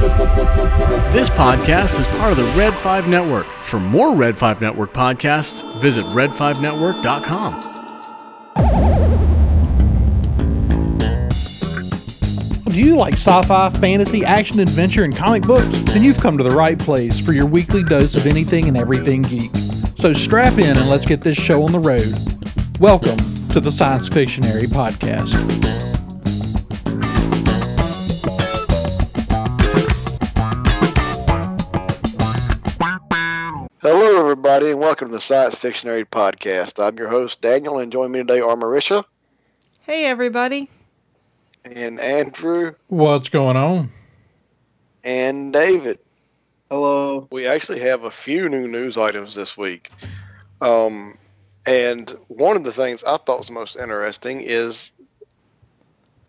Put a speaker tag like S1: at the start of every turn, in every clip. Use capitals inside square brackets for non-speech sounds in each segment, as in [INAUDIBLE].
S1: This podcast is part of the Red 5 Network. For more Red 5 Network podcasts, visit red5network.com.
S2: Do you like sci fi, fantasy, action, adventure, and comic books? Then you've come to the right place for your weekly dose of anything and everything geek. So strap in and let's get this show on the road. Welcome to the Science Fictionary Podcast.
S3: Everybody, and welcome to the Science Fictionary Podcast. I'm your host, Daniel, and joining me today are Marisha
S4: Hey, everybody.
S3: and Andrew
S2: What's going on?
S3: and David.
S5: Hello.
S3: We actually have a few new news items this week. Um, and one of the things I thought was most interesting is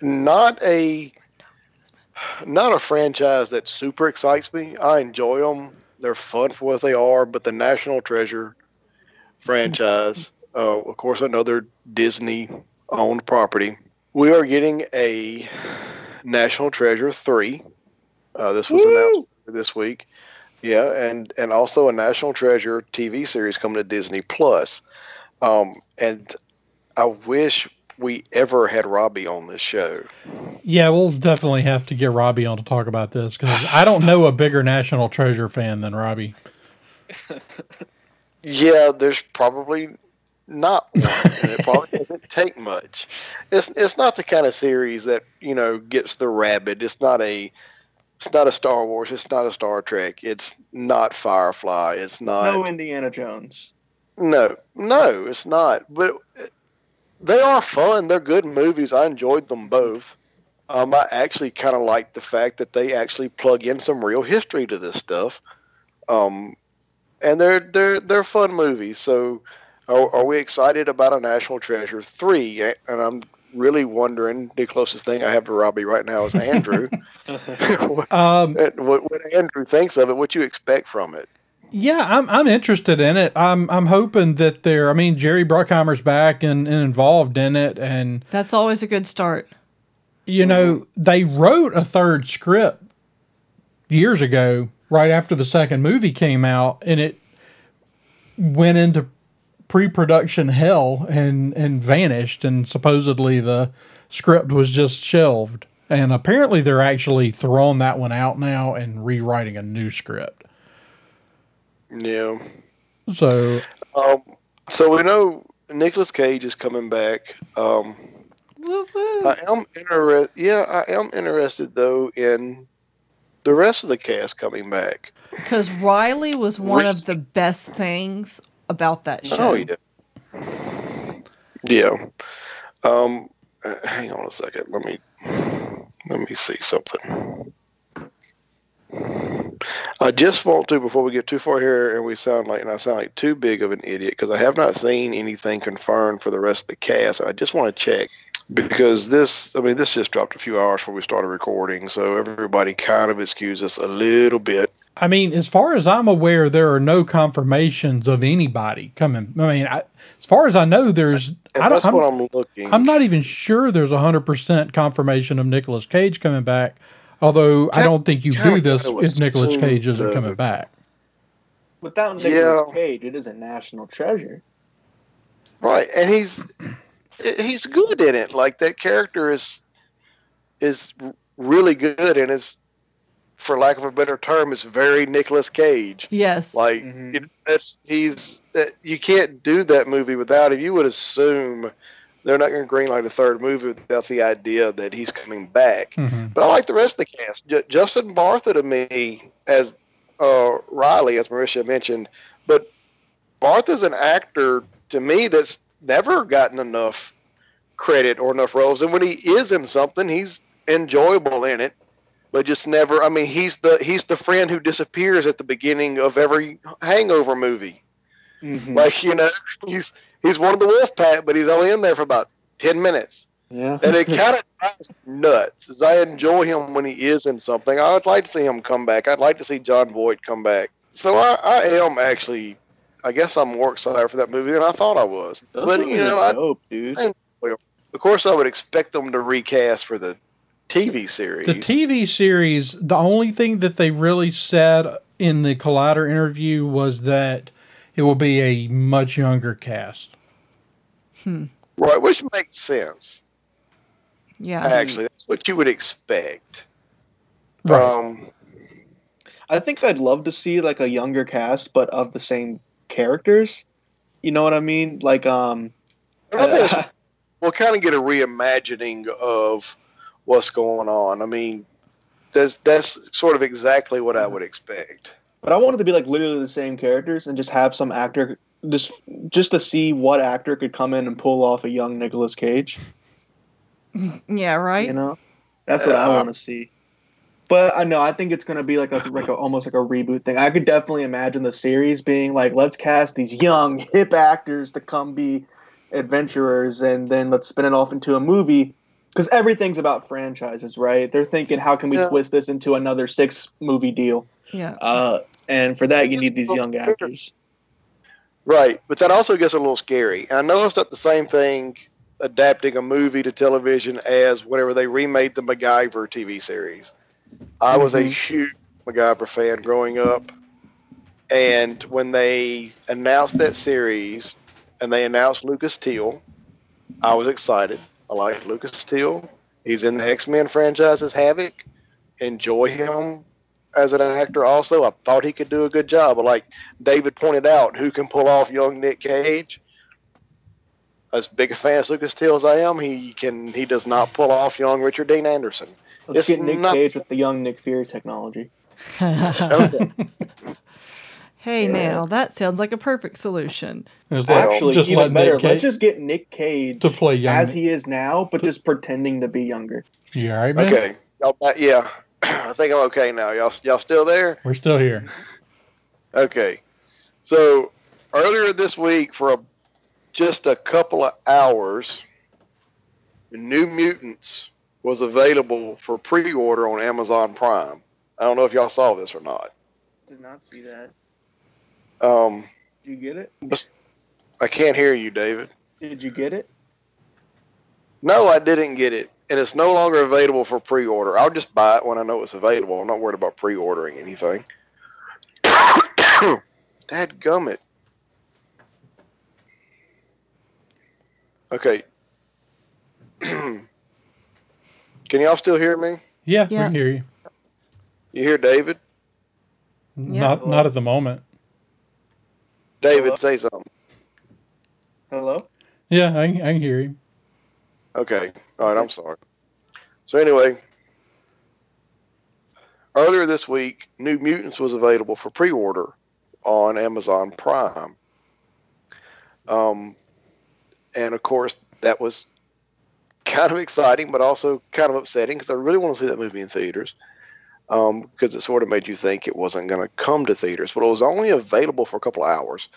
S3: not a not a franchise that super excites me. I enjoy them. They're fun for what they are, but the National Treasure franchise, [LAUGHS] uh, of course, another Disney owned property. We are getting a National Treasure 3. Uh, this was announced this week. Yeah, and and also a National Treasure TV series coming to Disney Plus. Um, and I wish we ever had Robbie on this show.
S2: Yeah, we'll definitely have to get Robbie on to talk about this because I don't know a bigger National Treasure fan than Robbie.
S3: Yeah, there's probably not one, and it probably [LAUGHS] doesn't take much. It's it's not the kind of series that you know gets the rabid. It's not a it's not a Star Wars. It's not a Star Trek. It's not Firefly. It's not
S5: no Indiana Jones.
S3: No, no, it's not. But they are fun. They're good movies. I enjoyed them both. Um, I actually kind of like the fact that they actually plug in some real history to this stuff. Um, and they're they're they're fun movies. So, are, are we excited about a National Treasure three? And I'm really wondering. The closest thing I have to Robbie right now is Andrew. [LAUGHS] [LAUGHS]
S2: Um,
S3: what, what Andrew thinks of it? What you expect from it?
S2: Yeah, I'm I'm interested in it. I'm I'm hoping that they're. I mean, Jerry Bruckheimer's back and, and involved in it, and
S4: That's always a good start.
S2: you know they wrote a third script years ago, right after the second movie came out, and it went into pre-production hell and and vanished, and supposedly the script was just shelved. And apparently, they're actually throwing that one out now and rewriting a new script.
S3: Yeah.
S2: So
S3: Um, so we know Nicolas Cage is coming back. Um,
S4: Woo woo.
S3: I am interested. Yeah, I am interested though in the rest of the cast coming back.
S4: Because Riley was one of the best things about that show.
S3: Oh yeah, yeah. Um, uh, hang on a second. Let me let me see something. I just want to before we get too far here, and we sound like, and I sound like too big of an idiot because I have not seen anything confirmed for the rest of the cast. I just want to check because this, I mean, this just dropped a few hours before we started recording, so everybody kind of excuse us a little bit.
S2: I mean, as far as I'm aware, there are no confirmations of anybody coming. I mean, I, as far as I know, there's.
S3: And
S2: I don't,
S3: that's
S2: I'm,
S3: what I'm looking.
S2: I'm not even sure there's a hundred percent confirmation of Nicolas Cage coming back. Although I don't think you
S3: kinda
S2: do this if Nicolas Cage isn't coming back.
S5: Without Nicolas
S3: Yeah.
S5: Cage, it is a national treasure.
S3: Right, and he's he's good in it. Like that character is is really good, and is, for lack of a better term, is very Nicolas Cage.
S4: Yes.
S3: Like
S5: Mhm.
S3: it, that's he's uh, you can't do that movie without him. You would assume they're not going to greenlight a third movie without the idea that he's coming back.
S2: Mhm.
S3: But I like the rest of the cast. J- Justin Bartha to me as uh, Riley, as Marisha mentioned, but Bartha's an actor to me that's never gotten enough credit or enough roles. And when he is in something, he's enjoyable in it, but just never. I mean, he's the he's the friend who disappears at the beginning of every Hangover movie.
S5: Mhm.
S3: Like you know, he's he's one of the Wolf Pack, but he's only in there for about ten minutes
S5: yeah.
S3: and it [LAUGHS] kind of drives me nuts. As I enjoy him when he is in something, I'd like to see him come back. I'd like to see Jon Voight come back. So I, I am actually, I guess I'm more excited for that movie than I thought I was.
S5: Those
S3: but you know, I,
S5: dope, dude.
S3: I- of course, I would expect them to recast for the TV series.
S2: The TV series, the only thing that they really said in the Collider interview was that it will be a much younger cast. Hmm.
S3: right, which makes sense.
S4: Yeah.
S3: Actually, that's what you would expect.
S2: Right.
S3: Um,
S5: I think I'd love to see like a younger cast, but of the same characters. You know what I mean? Like, um,
S3: I don't think [LAUGHS] it's- we'll kind of get a reimagining of what's going on. I mean, that's that's sort of exactly what I would expect.
S5: But I wanted to be like literally the same characters and just have some actor just just to see what actor could come in and pull off a young Nicolas Cage. [LAUGHS]
S4: yeah, right?
S5: You know, that's what I want to see. But I know I think it's gonna be like a like a, almost like a reboot thing. I could definitely imagine the series being like, let's cast these young hip actors to come be adventurers, and then let's spin it off into a movie. Because everything's about franchises, right? They're thinking, how can we
S3: Yeah.
S5: twist this into another six movie deal?
S4: Yeah.
S5: Uh, and for that, you need these young actors.
S3: Right, but that also gets a little scary. And I know it's not the same thing adapting a movie to television as whatever they remade the MacGyver TV series. I was a
S5: Mhm.
S3: huge MacGyver fan growing up, and when they announced that series and they announced Lucas Till, I was excited. I like Lucas Till. He's in the X Men franchise as Havoc. Enjoy him as an actor. Also, I thought he could do a good job. But like David pointed out, who can pull off young Nick Cage? As big a fan as Lucas Till as I am, he can. He does not pull off young Richard Dean Anderson.
S5: Let's
S3: It's
S5: get Nick
S3: not-
S5: Cage with the young Nick Fury technology.
S3: Okay. [LAUGHS]
S4: Hey,
S5: Yeah.
S4: now that sounds like a perfect solution.
S2: Like
S5: Actually,
S2: just let
S5: even better.
S2: Nick
S5: Let's just get Nick Cage
S2: to play young.
S5: as he is now, but just pretending to be younger.
S2: you all right, man?
S3: okay. Y'all? Yeah. [CLEARS THROAT] I think I'm okay now. Y'all, y'all still there?
S2: We're still here. [LAUGHS]
S3: Okay. So earlier this week, for a, just a couple of hours, New Mutants was available for pre-order on Amazon Prime. I don't know if y'all saw this or not.
S5: Did not see that.
S3: Um,
S5: Did you get it?
S3: I can't hear you, David.
S5: Did you get it?
S3: No, I didn't get it, and it's no longer available for pre-order. I'll just buy it when I know it's available. I'm not worried about pre-ordering anything. [COUGHS] Dad gummit. Okay. [COUGHS] Can y'all still hear me?
S2: Yeah, we
S4: Yeah.
S2: can hear you.
S3: You hear David?
S2: Not not at the moment.
S3: David,
S5: Hello?
S3: say something.
S5: Hello?
S2: Yeah, I, can- I can hear you.
S3: Okay. All right. I'm sorry. So anyway, earlier this week, New Mutants was available for pre-order on Amazon Prime. Um, and of course, that was kind of exciting, but also kind of upsetting because I really want to see that movie in theaters. Um, because it sort of made you think it wasn't going to come to theaters, but it was only available for a couple of hours,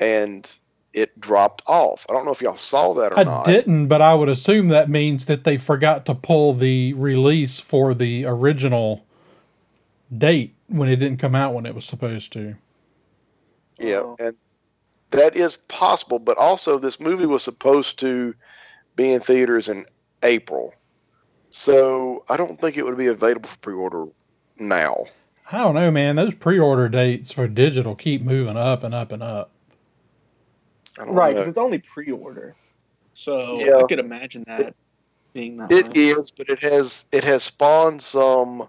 S3: and it dropped off. I don't know if y'all saw that or
S2: I
S3: not.
S2: I didn't, but I would assume that means that they forgot to pull the release for the original date when it didn't come out when it was supposed to.
S3: Yeah,
S5: Oh.
S3: and that is possible, but also this movie was supposed to be in theaters in April. So I don't think it would be available for pre-order now.
S2: I don't know, man. Those pre-order dates for digital keep moving up and up and up.
S5: Right, because it's only pre-order. So
S3: Yeah.
S5: I could imagine that being that
S3: It is, but it has it has spawned some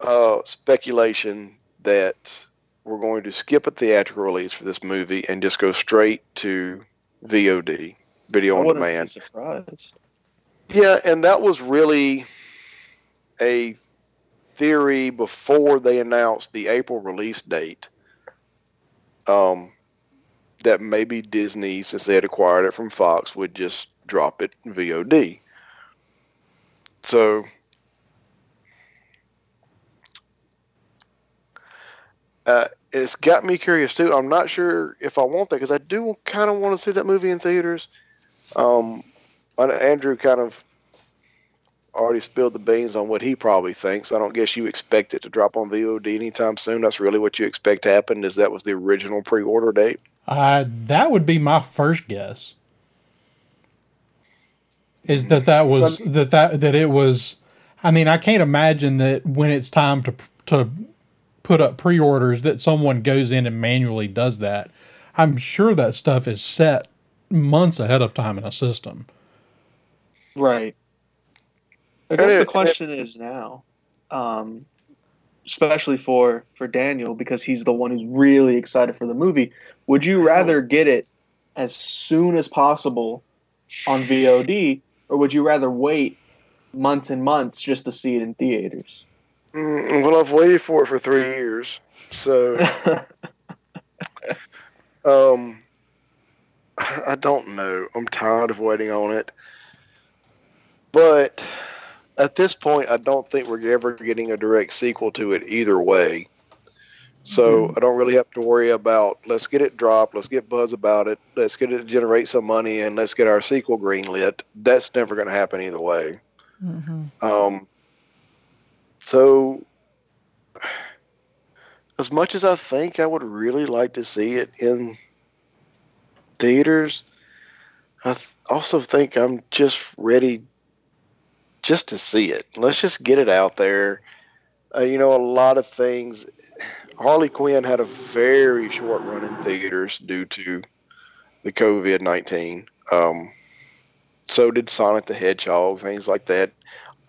S3: uh, speculation that we're going to skip a theatrical release for this movie and just go straight to VOD, video on demand.
S5: surprised.
S3: Yeah, and that was really a theory before they announced the April release date. Um, that maybe Disney, since they had acquired it from Fox, would just drop it VOD. So, uh, it's got me curious too. I'm not sure if I want that because I do kind of want to see that movie in theaters. Um, Andrew kind of already spilled the beans on what he probably thinks. I don't guess you expect it to drop on VOD anytime soon. That's really what you expect to happen. Is that was the original pre-order date?
S2: Uh, that would be my first guess. is that that was that that that it was. I mean, I can't imagine that when it's time to to put up pre-orders that someone goes in and manually does that. I'm sure that stuff is set months ahead of time in a system.
S5: Right. I guess the question is now, um, especially for for Daniel because he's the one who's really excited for the movie. Would you rather get it as soon as possible on VOD, or would you rather wait months and months just to see it in theaters?
S3: Mm, well, I've waited for it for three years, so [LAUGHS] um, I don't know. I'm tired of waiting on it, but at this point, I don't think we're ever getting a direct sequel to it either way. So I don't really have to worry about let's get it dropped, let's get buzz about it, let's get it to generate some money, and let's get our sequel greenlit. That's never going to happen either way. Um, so, as much as I think I would really like to see it in theaters, I th- also think I'm just ready just to see it. Let's just get it out there. Uh, you know, a lot of things. Harley Quinn had a very short run in theaters due to the COVID 19. Um, so did Sonic the Hedgehog, things like that.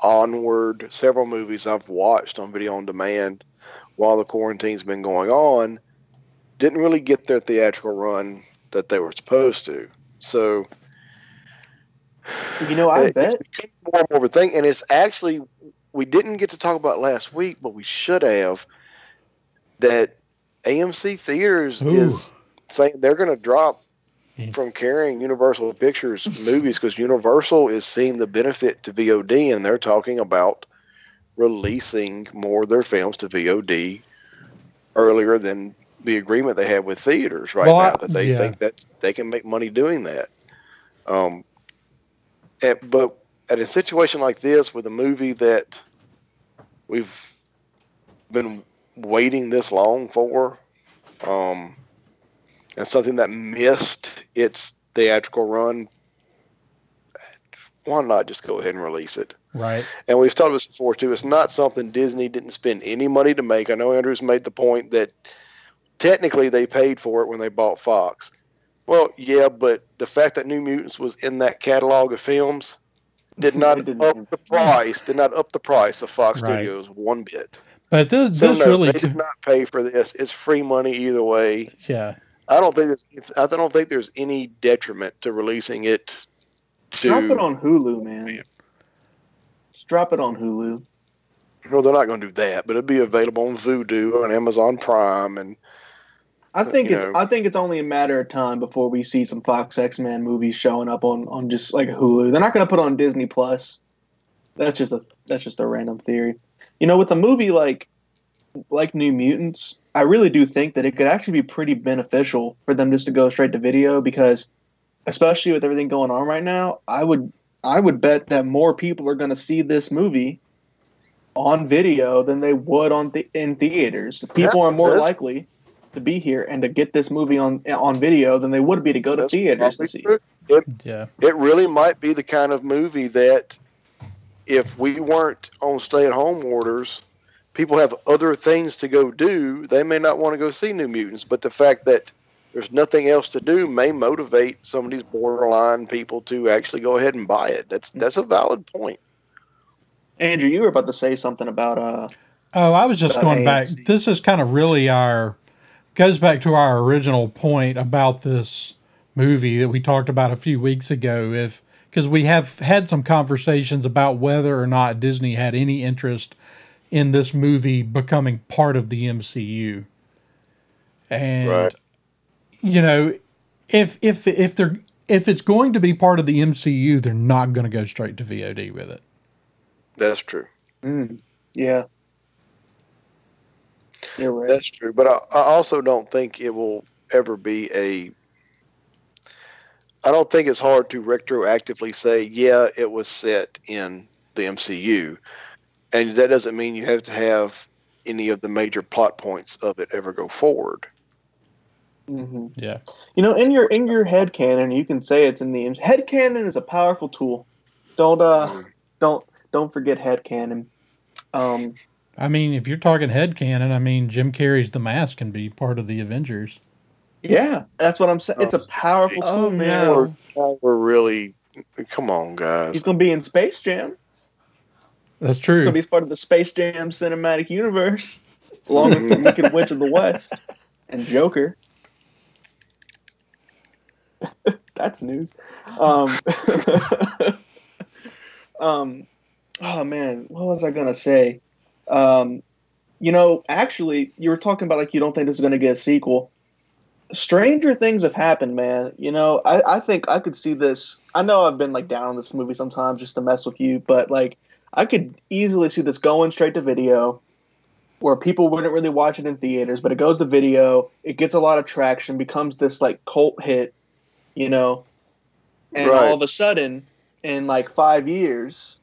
S3: Onward, several movies I've watched on video on demand while the quarantine's been going on didn't really get their theatrical run that they were supposed to. So
S5: you know, I
S3: it-
S5: bet.
S3: it's more and more of a thing, and it's actually we didn't get to talk about last week, but we should have. That AMC theaters
S2: Ooh.
S3: is saying they're going to drop from carrying Universal Pictures movies because Universal is seeing the benefit to VOD, and they're talking about releasing more of their films to VOD earlier than the agreement they have with theaters right
S2: Well,
S3: now. That they
S2: yeah.
S3: think that they can make money doing that. Um, and, but at a situation like this with a movie that we've been waiting this long for, um, and something that missed its theatrical run, why not just go ahead and release it?
S2: Right.
S3: And we've talked about this before too. It's not something Disney didn't spend any money to make. I know Andrews made the point that technically they paid for it when they bought Fox. Well, yeah, but the fact that New Mutants was in that catalog of films did [LAUGHS] not up the price. Did not up the price of Fox
S2: Right.
S3: Studios one bit.
S2: But this,
S3: So
S2: this
S3: no,
S2: really,
S3: they did not pay for this. It's free money either way.
S2: yeah.
S3: I don't think there's. I don't think there's any detriment to releasing it. To
S5: Drop it on Hulu, man. Just drop it on Hulu.
S3: Well, they're not going to do that, but it'll be available on Vudu and Amazon Prime, and
S5: I think it's
S3: know.
S5: I think it's only a matter of time before we see some Fox X Men movies showing up on, on just like Hulu. They're not going to put on Disney Plus. That's just a that's just a random theory. You know, with a movie like like New Mutants, I really do think that it could actually be pretty beneficial for them just to go straight to video because, especially with everything going on right now, I would I would bet that more people are going to see this movie on video than they would on the, in theaters. People
S3: Yeah,
S5: are more likely to be here and to get this movie on on video than they would be to go to
S3: that's
S5: theaters to
S3: probably
S5: see.
S3: true.
S2: Yeah.
S3: It really might be the kind of movie that, if we weren't on stay-at-home orders, people have other things to go do. They may not want to go see New Mutants, but the fact that there's nothing else to do may motivate some of these borderline people to actually go ahead and buy it. That's that's a valid point.
S5: Andrew, you were about to say something about uh
S2: Oh, I was just
S5: About
S2: going back. This is kind of really our goes back to our original point about this movie that we talked about a few weeks ago. If because we have had some conversations about whether or not Disney had any interest in this movie becoming part of the MCU, and
S3: Right.
S2: you know, if if if they're if it's going to be part of the MCU, they're not going to go straight to VOD with it.
S3: That's true.
S5: mm, yeah. You're right.
S3: That's true, but I, I also don't think it will ever be a. I don't think it's hard to retroactively say, yeah, it was set in the MCU, and that doesn't mean you have to have any of the major plot points of it ever go forward.
S5: hmm
S2: Yeah.
S5: You know, in your in your head canon, you can say it's in the head canon is a powerful tool Don't uh, don't don't forget headcanon. Um,
S2: I mean, if you're talking head headcanon, I mean, Jim Carrey's The Mask can be part of the Avengers.
S5: yeah, that's what I'm saying. It's a powerful tool,
S4: Oh,
S5: man.
S4: no.
S3: We're, we're really, come on, guys.
S5: He's gonna be in Space Jam.
S2: That's
S5: He's
S2: true.
S5: gonna be part of the Space Jam cinematic universe, along with the Wicked Witch of the West and Joker. [LAUGHS] That's news. Um, [LAUGHS] um, oh man, what was I gonna say? Um, you know, actually, you were talking about like you don't think this is gonna get a sequel. Stranger things have happened, man. You know, I, I think I could see this. I know I've been like down on this movie sometimes just to mess with you, but like I could easily see this going straight to video where people wouldn't really watch it in theaters, but it goes to video, it gets a lot of traction, becomes this like cult hit, you know. And
S3: Right.
S5: all of a sudden, in like five years,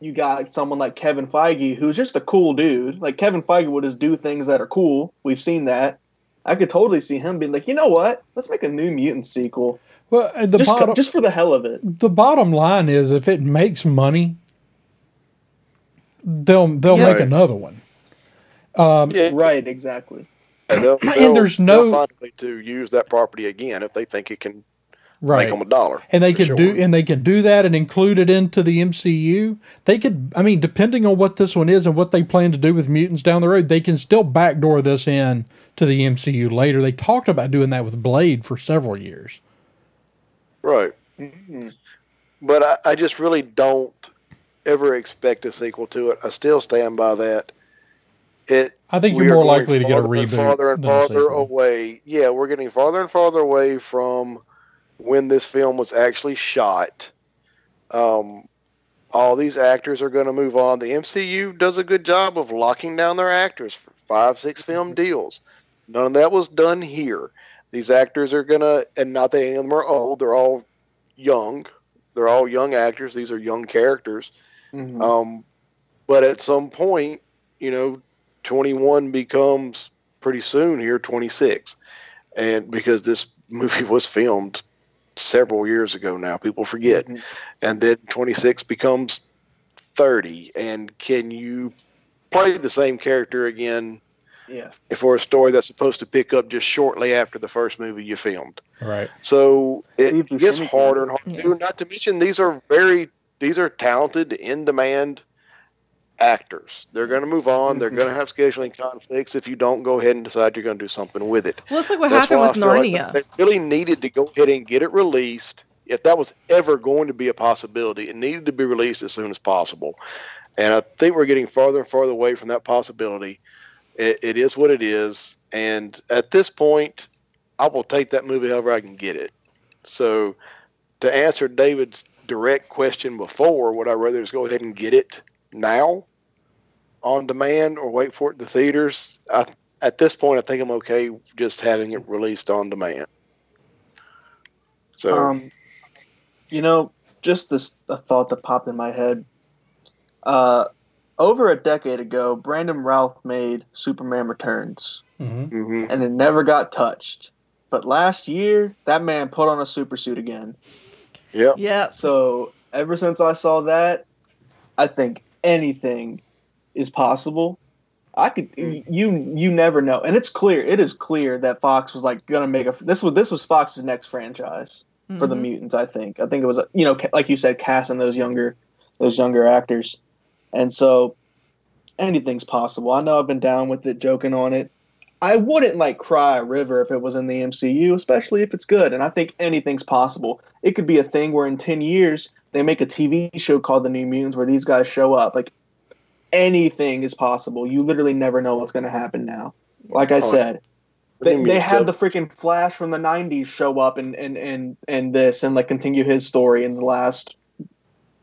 S5: you got someone like Kevin Feige, who's just a cool dude. Like Kevin Feige would just do things that are cool. We've seen that. I could totally see him being like, you know what? Let's make a New Mutant sequel,
S2: Well, uh, the
S5: just
S2: bottom,
S5: just for the hell of it.
S2: the bottom line is, if it makes money, they'll they'll
S4: Yeah.
S2: make another one.
S3: yeah,
S5: Right, exactly.
S3: They'll, [CLEARS THROAT]
S2: And
S3: they'll-
S2: there's
S3: they'll
S2: no-
S3: find a way to use that property again if they think it can
S2: Right.
S3: make them a dollar.
S2: and they could
S3: sure.
S2: do and they can do that and include it into the MCU. They could I mean depending on what this one is and what they plan to do with mutants down the road, they can still backdoor this in to the MCU later. They talked about doing that with Blade for several years.
S3: Right.
S5: Mhm.
S3: But I, I just really don't ever expect a sequel to it. I still stand by that. It.
S2: I think you're more likely to get a reboot
S3: Farther and farther away. Yeah, we're getting farther and farther away from when this film was actually shot. Um, all these actors are going to move on. The MCU does a good job of locking down their actors for five, six film deals. None of that was done here. These actors are going to, and not that any of them are old, they're all young. They're all young actors. These are young characters.
S5: Mhm.
S3: Um, but at some point, you know, 21 becomes pretty soon here 26. And because this [LAUGHS] movie was filmed several years ago now, people forget.
S5: Mhm.
S3: And then 26 becomes 30. And can you play the same character again
S5: Yeah.
S3: for a story that's supposed to pick up just shortly after the first movie you filmed?
S2: Right.
S3: So it
S5: Steve
S3: gets harder and harder.
S4: Yeah.
S3: Not to mention these are very these are talented, in demand actors. They're going to move on. They're going to mm-hmm. have scheduling conflicts if you don't go ahead and decide you're going to do something with it.
S4: Well, it's like what
S3: That's
S4: happened with
S3: feel like
S4: Narnia.
S3: They really needed to go ahead and get it released. If that was ever going to be a possibility, it needed to be released as soon as possible. And I think we're getting farther and farther away from that possibility. It, it is what it is. And at this point, I will take that movie however I can get it. So, to answer David's direct question before, would I rather just go ahead and get it now on demand or wait for it in the theaters? I, at this point, I think I'm okay just having it released on demand. So,
S5: Um, you know, just this a thought that popped in my head. Uh, over a decade ago, Brandon Routh made Superman Returns,
S2: hmm
S3: mhm.
S5: and it never got touched. But last year, that man put on a super suit again.
S3: Yeah.
S4: Yeah.
S5: So ever since I saw that, I think anything is possible. I could you you never know, and it's clear. It is clear that Fox was like gonna make a this was this was Fox's next franchise for the
S4: Mhm.
S5: mutants. I think. I think it was you know like you said, casting those younger those younger actors, and so anything's possible. I know I've been down with it, joking on it. I wouldn't like cry a river if it was in the MCU, especially if it's good. And I think anything's possible. It could be a thing where in ten years they make a TV show called The New Mutants where these guys show up. Like anything is possible. You literally never know what's going to happen now. Like I
S3: Oh,
S5: said, they, they had the freaking Flash from the '90s show up and and and and this and like continue his story in the last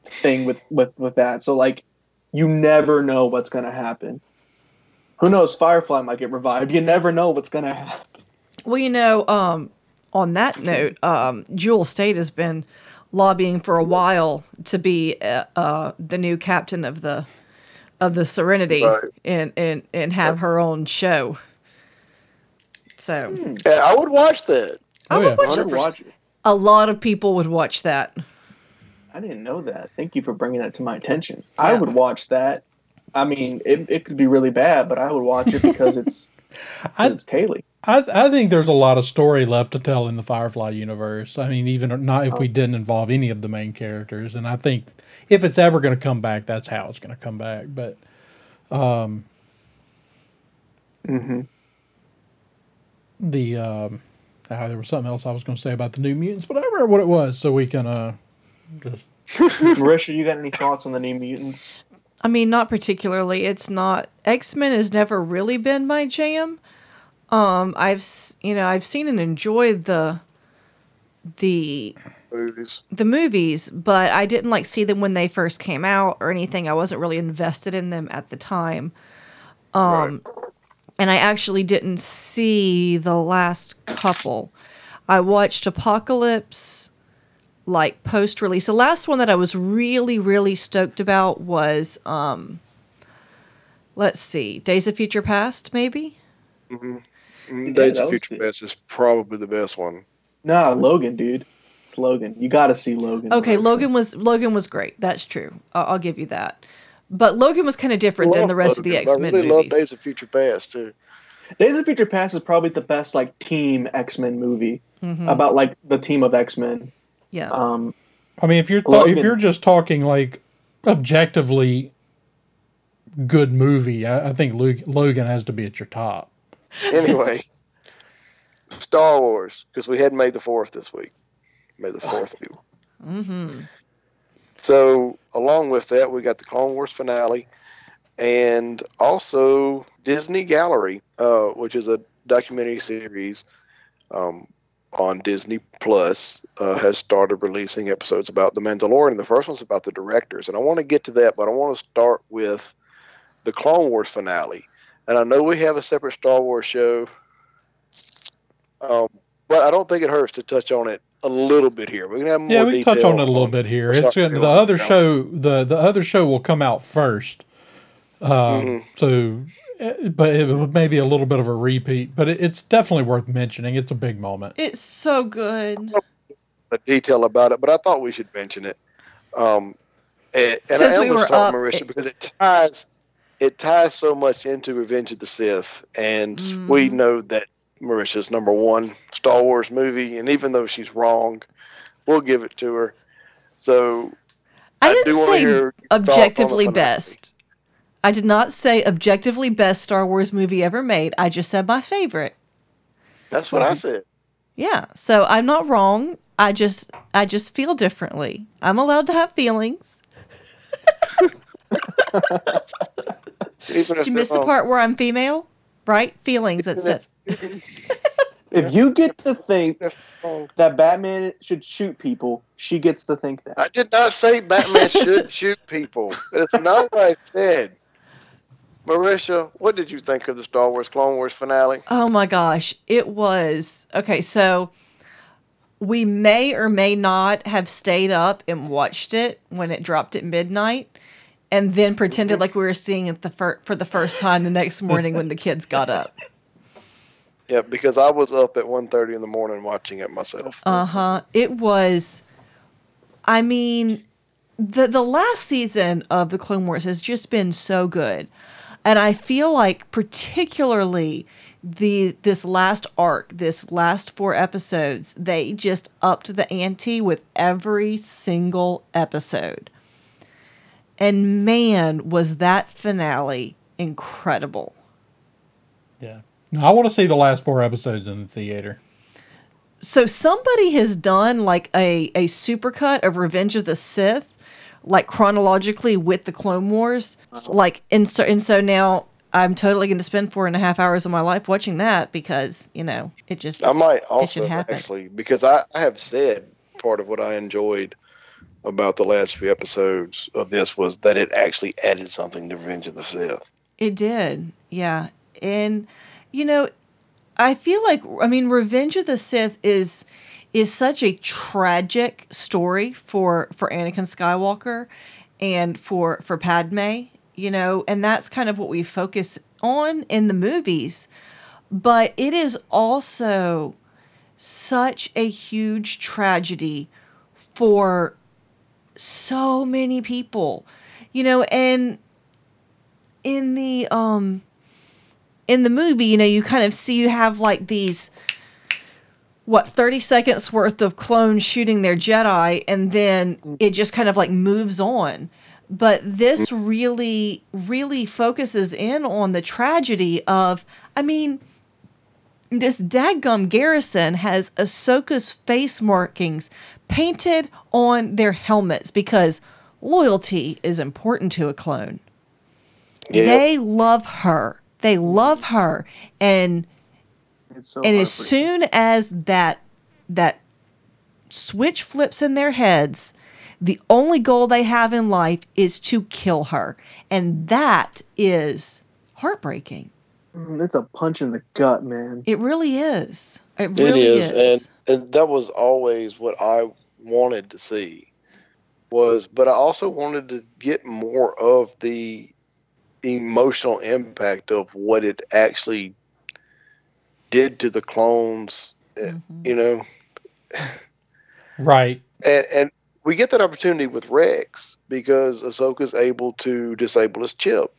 S5: thing with with with that. So like, you never know what's gonna happen. Who knows? Firefly might get revived. You never know what's gonna happen.
S4: Well, you know, um, on that note, um, Jewel Staite has been lobbying for a while to be uh, uh, the new captain of the of the Serenity
S3: Right.
S4: and, and and have her own show. So
S3: Yeah, I would watch that.
S2: Oh,
S4: I
S2: yeah.
S4: would watch
S5: I
S4: it.
S5: would watch it.
S4: A lot of people would watch that.
S5: I didn't know that. Thank you for bringing that to my attention. I would watch that. I mean, it, it could be really bad, but I would watch it because it's [LAUGHS]
S2: I-
S5: it's Kaylee.
S2: I I think there's a lot of story left to tell in the Firefly universe. I mean, even not if we didn't involve any of the main characters, and I think if it's ever going to come back, that's how it's going to come back. But
S5: hmm
S2: the um, ah, there was something else I was going to say about the New Mutants, but I don't remember what it was. So we can uh, just [LAUGHS]
S5: Marisha, you got any thoughts on the New Mutants?
S4: I mean, not particularly. It's not X Men has never really been my jam. Um, I've you know I've seen and enjoyed the the
S3: Movies.
S4: the movies, but I didn't like see them when they first came out or anything. I wasn't really invested in them at the time. Um, and I actually didn't see the last couple. I watched Apocalypse like post release. The last one that I was really really stoked about was um let's see, Days of Future Past maybe?
S3: Mm,
S5: Yeah,
S3: Days
S5: that
S3: of Future
S5: good.
S3: Past is probably the best one.
S5: Nah, Logan, dude. It's Logan. You got to see Logan.
S4: Okay, Logan was Logan was great. That's true. I'll, I'll give you that. But Logan was kind of different than the rest of the
S3: Logan, but
S4: X Men
S3: I really love
S4: movies.
S3: Days of Future Past too.
S5: Days of Future Past is probably the best like team X Men movie
S4: Mhm.
S5: about like the team of X Men.
S4: Yeah.
S5: Um,
S2: I mean, if you're th-
S5: Logan.
S2: if you're just talking like objectively good movie, I, I think Luke, Logan has to be at your top.
S3: Anyway, [LAUGHS] Star Wars because we hadn't made the fourth this week. Made the fourth. people.
S4: mm-hmm.
S3: So along with that, we got the Clone Wars finale, and also Disney Gallery, uh, which is a documentary series um, on Disney Plus, uh, has started releasing episodes about the Mandalorian. The first one's about the directors, and I want to get to that, but I want to start with the Clone Wars finale. And I know we have a separate Star Wars show, um, but I don't think it hurts to touch on it a little bit here. We can have more
S2: Yeah, we can touch on it a little bit here. It's gonna- the other show. the The other show will come out first. Um,
S3: Mhm.
S2: So, but it may be a little bit of a repeat, but it, it's definitely worth mentioning. It's a big moment.
S4: It's so good.
S3: the detail about it, but I thought we should mention it. Um, and, and
S4: Since
S3: I am
S4: we
S3: going
S4: were
S3: to start
S4: up-
S3: Marisha
S4: it-
S3: because it ties it ties so much into Revenge of the Sith, and we
S4: Mhm.
S3: know that Marisha's number one Star Wars movie, and even though she's wrong, we'll give it to her. So
S4: I
S3: I
S4: didn't
S3: wanna
S4: say
S3: hear your thoughts on the
S4: objectively best. I did not say objectively best Star Wars movie ever made. I just said my favorite.
S3: that's what I mm-hmm. said.
S4: Yeah. So I'm not wrong. I just I just feel differently. I'm allowed to have feelings. [LAUGHS] Did you miss the part where I'm female? Right? Feelings. It says [LAUGHS]
S5: if you get to think
S3: If they're wrong.
S5: that Batman should shoot people, she gets to think that.
S3: I did not say Batman should [LAUGHS] shoot people. That's not what I said. Marisha, what did you think of the Star Wars Clone Wars finale?
S4: Oh my gosh, it was okay. So we may or may not have stayed up and watched it when it dropped at midnight, and then pretended like we were seeing it the fir- for the first time the next morning when the kids got up. [LAUGHS]
S3: Yeah, because I was up at 1.30 in the morning watching it myself.
S4: Uh huh. It was. I mean, the the last season of the Clone Wars has just been so good, and I feel like particularly the this last arc, this last four episodes, they just upped the ante with every single episode. And man, was that finale incredible.
S2: Yeah. I want to see the last four episodes in the theater.
S4: So somebody has done like a a supercut of Revenge of the Sith, like chronologically with the Clone Wars. Uh-huh. Like and so and so now I'm totally going to spend four and a half hours of my life watching that because you know it just
S3: I might
S4: should
S3: also
S4: happen.
S3: actually because I, I have said part of what I enjoyed about the last few episodes of this was that it actually added something to Revenge of the Sith.
S4: It did, yeah. And you know, I feel like I mean, Revenge of the Sith is is such a tragic story for for Anakin Skywalker and for for Padme. You know, and that's kind of what we focus on in the movies. But it is also such a huge tragedy for so many people. You know, and in the um in the movie, you know, you kind of see you have like these what 30 seconds worth of clones shooting their Jedi and then it just kind of like moves on. But this really really focuses in on the tragedy of I mean this dadgum garrison has Ahsoka's face markings painted on their helmets because loyalty is important to a clone.
S3: Yeah.
S4: They love her. They love her. And
S5: so
S4: and as soon as that that switch flips in their heads, the only goal they have in life is to kill her. And that is heartbreaking.
S5: Mm, it's a punch in the gut, man.
S4: It really is. It
S3: It
S4: really
S3: is,
S4: is.
S3: and and that was always what I wanted to see. Was, but I also wanted to get more of the emotional impact of what it actually did to the clones. eh,
S4: Mm-hmm.
S3: You know,
S2: Right.
S3: and and we get that opportunity with Rex because Ahsoka's able to disable his chip.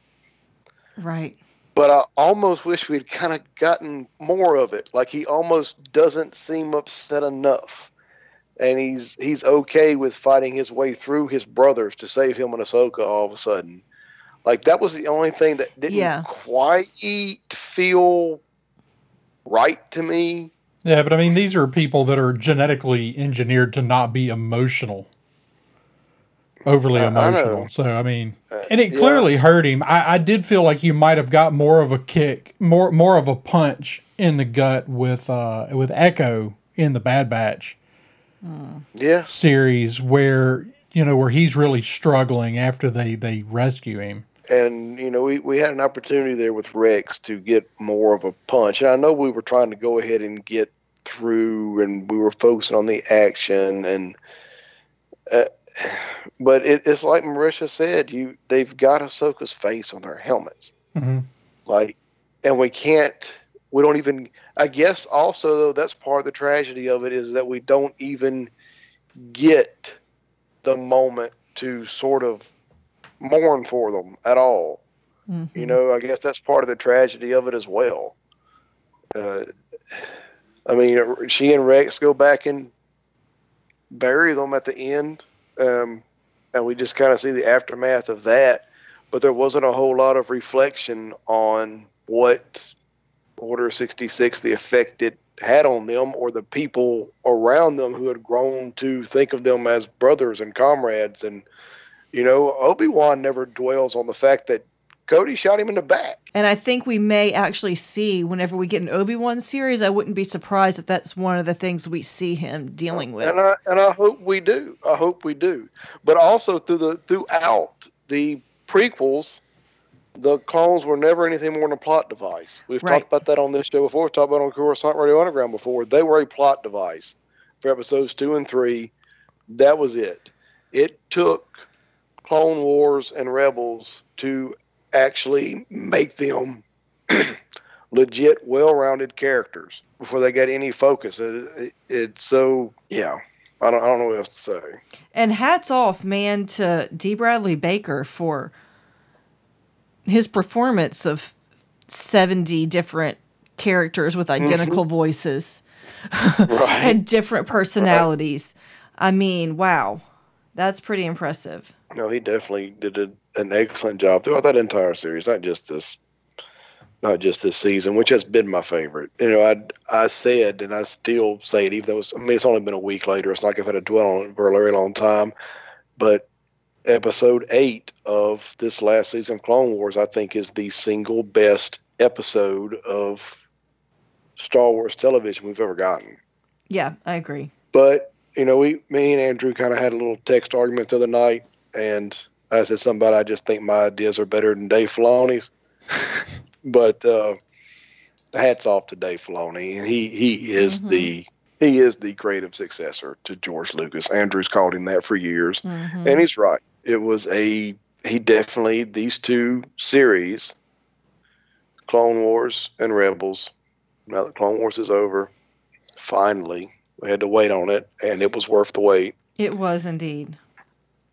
S4: Right.
S3: but I almost wish we'd kind of gotten more of it. Like he almost doesn't seem upset enough, and he's he's okay with fighting his way through his brothers to save him and Ahsoka. All of a sudden, like that was the only thing that didn't
S4: Yeah.
S3: quite feel right to me.
S2: Yeah, but I mean, these are people that are genetically engineered to not be emotional, overly
S3: I- I
S2: emotional. so I mean,
S3: Uh,
S2: and it
S3: yeah.
S2: clearly hurt him. I, I did feel like you might have got more of a kick, more more of a punch in the gut with uh with Echo in the Bad Batch
S3: Yeah,
S2: series, where you know where he's really struggling after they they rescue him.
S3: And you know we, we had an opportunity there with Rex to get more of a punch, and I know we were trying to go ahead and get through, and we were focusing on the action, and uh, but it, it's like Marisha said, you they've got Ahsoka's face on their helmets,
S2: hmm
S3: like, and we can't, we don't even. I guess also though that's part of the tragedy of it is that we don't even get the moment to sort of mourn for them at all.
S4: Mm-hmm.
S3: You know, I guess that's part of the tragedy of it as well. Uh, I mean, she and Rex go back and bury them at the end, um, and we just kind of see the aftermath of that. But there wasn't a whole lot of reflection on what Order 66, the effect it had on them, or the people around them who had grown to think of them as brothers and comrades. And, you know, Obi Wan never dwells on the fact that Cody shot him in the back.
S4: And I think we may actually see whenever we get an Obi Wan series. I wouldn't be surprised if that's one of the things we see him dealing with.
S3: And I and I hope we do. I hope we do. But also through the throughout the prequels, the clones were never anything more than a plot device. We've
S4: Right.
S3: talked about that on this show before. We've talked about it on Coruscant Radio Underground before. They were a plot device for episodes two and three. That was it. It took Clone Wars and Rebels to actually make them [CLEARS THROAT] legit, well-rounded characters before they got any focus. It, it, it's so yeah. I don't, I don't know what else to say.
S4: And hats off, man, to D. Bradley Baker for his performance of 70 different characters with identical mm-hmm. voices
S3: Right. [LAUGHS]
S4: and different personalities. I mean, wow. That's pretty impressive.
S3: No, he definitely did a, an excellent job throughout that entire series, not just this, not just this season, which has been my favorite. You know, I I said, and I still say it, even though it's, I mean it's only been a week later. It's not like I've had to dwell on it for a very long time, but episode eight of this last season of Clone Wars, I think, is the single best episode of Star Wars television we've ever gotten.
S4: Yeah, I agree.
S3: But you know, we, me and Andrew kind of had a little text argument the other night, and I said something about I just think my ideas are better than Dave Filoni's. [LAUGHS] but uh, hats off to Dave Filoni, and he he is
S4: Mhm.
S3: the he is the creative successor to George Lucas. Andrew's called him that for years,
S4: Mhm.
S3: and he's right. It was a he definitely these two series, Clone Wars and Rebels. Now that Clone Wars is over, finally we had to wait on it, and it was worth the wait.
S4: It was indeed.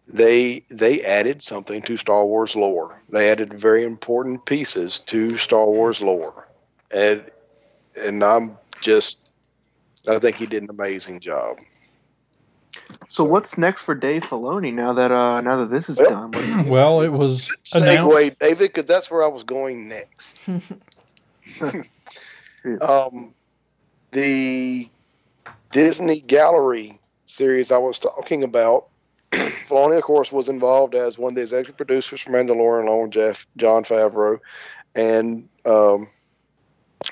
S3: they they added something to Star Wars lore. They added very important pieces to Star Wars lore, and and I'm just I think he did an amazing job.
S5: So what's next for Dave Filoni now that uh now that this is
S3: Well-
S5: done?
S2: Well, it was announced.
S3: Segue, David, because that's where I was going next. [LAUGHS] [LAUGHS] [LAUGHS] um, the Disney Gallery series I was talking about. [CLEARS THROAT] Filoni, of course, was involved as one of the executive producers for Mandalorian, along with Jeff John Favreau, and um,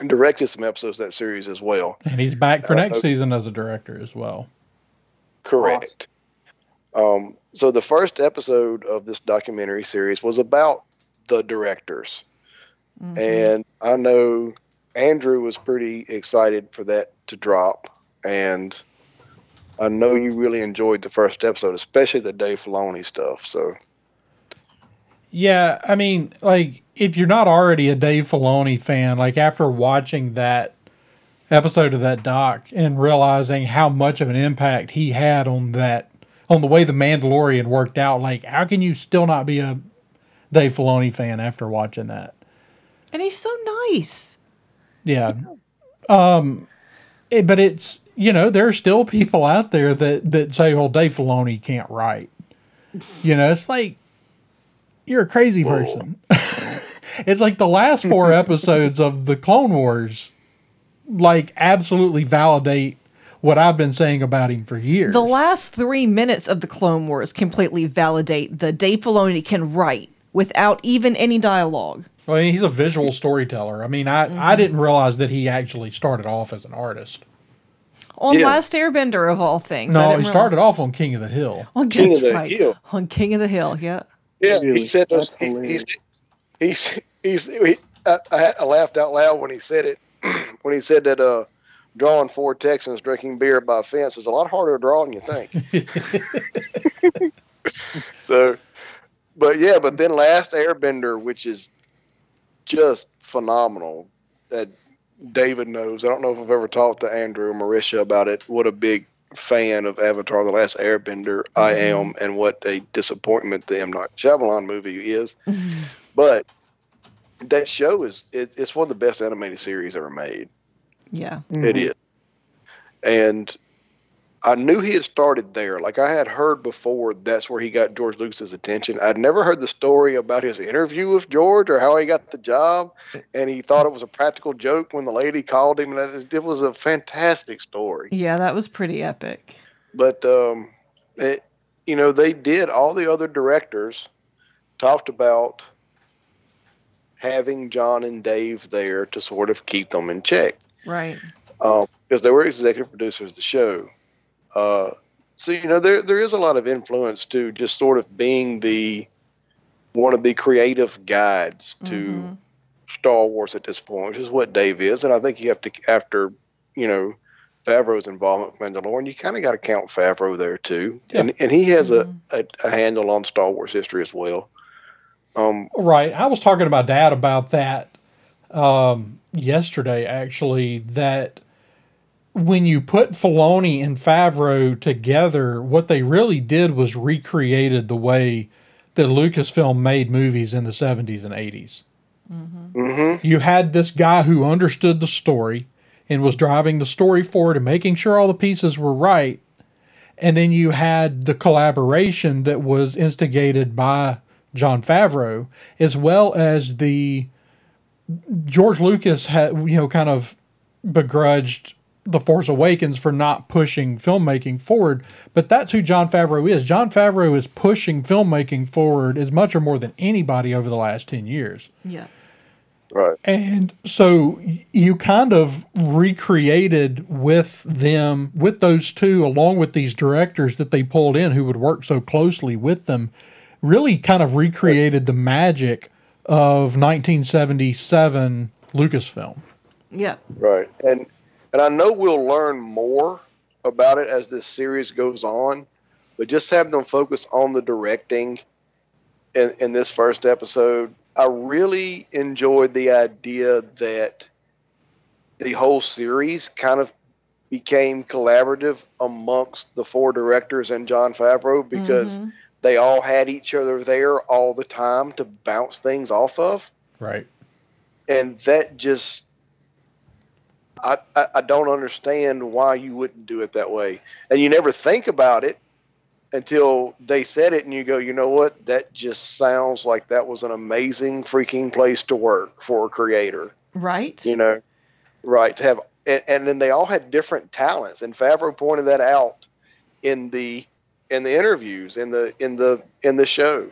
S3: directed some episodes of that series as well.
S2: And he's back for
S3: Uh,
S2: next
S3: okay.
S2: season as a director as well.
S3: Correct. Um, so the first episode of this documentary series was about the directors,
S4: Mhm.
S3: and I know Andrew was pretty excited for that to drop, and I know you really enjoyed the first episode, especially the Dave Filoni stuff. So
S2: Yeah, I mean, like if you're not already a Dave Filoni fan, like after watching that episode of that doc and realizing how much of an impact he had on that on the way the Mandalorian worked out, like how can you still not be a Dave Filoni fan after watching that?
S4: and he's so nice.
S2: Yeah. Um it- but it's you know, there are still people out there that that say, Well, Dave Filoni can't write. You know, it's like you're a crazy person. [LAUGHS] it's like the last four [LAUGHS] episodes of the Clone Wars like absolutely validate what I've been saying about him for years.
S4: The last three minutes of the Clone Wars completely validate the Dave Filoni can write without even any dialogue.
S2: I mean, he's a visual storyteller. I mean, I,
S4: Mm-hmm.
S2: I didn't realize that he actually started off as an artist.
S4: On
S3: Yeah.
S4: Last Airbender of all things.
S2: No,
S4: didn't
S2: he started off on King of the Hill.
S4: on
S3: King
S4: that's
S3: of the
S4: right.
S3: Hill.
S4: On King of the Hill, yeah.
S3: yeah,
S5: Really?
S3: he said those,
S5: That's
S3: he,
S5: hilarious.
S3: he's he's he's he, I, I, I laughed out loud when he said it [CLEARS THROAT] when he said that uh drawing four Texans drinking beer by a fence is a lot harder to draw than you think. [LAUGHS] so, but yeah, but then Last Airbender, which is just phenomenal, that David knows. I don't know if I've ever talked to Andrew or Marisha about it. What a big fan of Avatar: The Last Airbender I mm-hmm. am, and what a disappointment the M Night Shyamalan movie is. [LAUGHS] but that show is it, it's one of the best animated series ever made.
S4: Yeah. Mm-hmm.
S3: It is. And I knew he had started there. Like I had heard before, that's where he got George Lucas's attention. I'd never heard the story about his interview with George or how he got the job, and he thought it was a practical joke when the lady called him. And it, was a fantastic story.
S4: Yeah, that was pretty epic.
S3: But um, it, you know, they did. All the other directors talked about having John and Dave there to sort of keep them in check
S4: Right.
S3: because they were executive producers of the show. Uh, so you know there there is a lot of influence to just sort of being the one of the creative guides to
S4: Mhm.
S3: Star Wars at this point, which is what Dave is, and I think you have to after you know Favreau's involvement with Mandalorian, you kind of got to count Favreau there too,
S2: Yeah.
S3: and and he has a, a a handle on Star Wars history as well. Um,
S2: Right. I was talking to my dad about that um, yesterday, actually, that when you put Filoni and Favreau together, what they really did was recreated the way that Lucasfilm made movies in the 70s and 80s.
S3: mhm.
S2: You had this guy who understood the story and was driving the story forward and making sure all the pieces were right. And then you had the collaboration that was instigated by John Favreau, as well as the George Lucas had, you know, kind of begrudged The Force Awakens for not pushing filmmaking forward. But that's who John Favreau is. John Favreau is pushing filmmaking forward as much or more than anybody over the last 10 years.
S4: Yeah.
S3: right.
S2: And so you kind of recreated with them, with those two, along with these directors that they pulled in who would work so closely with them, really kind of recreated the magic of 1977 Lucasfilm.
S4: Yeah.
S3: Right. And and I know we'll learn more about it as this series goes on, but just having them focus on the directing in, in this first episode, I really enjoyed the idea that the whole series kind of became collaborative amongst the four directors and John Favreau because
S4: Mhm.
S3: they all had each other there all the time to bounce things off of
S2: Right.
S3: and that just I, I I don't understand why you wouldn't do it that way. And you never think about it until they said it and you go you know what? That just sounds like that was an amazing freaking place to work for a creator.
S4: Right?
S3: you know right to have and, and then they all had different talents and Favreau pointed that out in the in the interviews in the in the in the show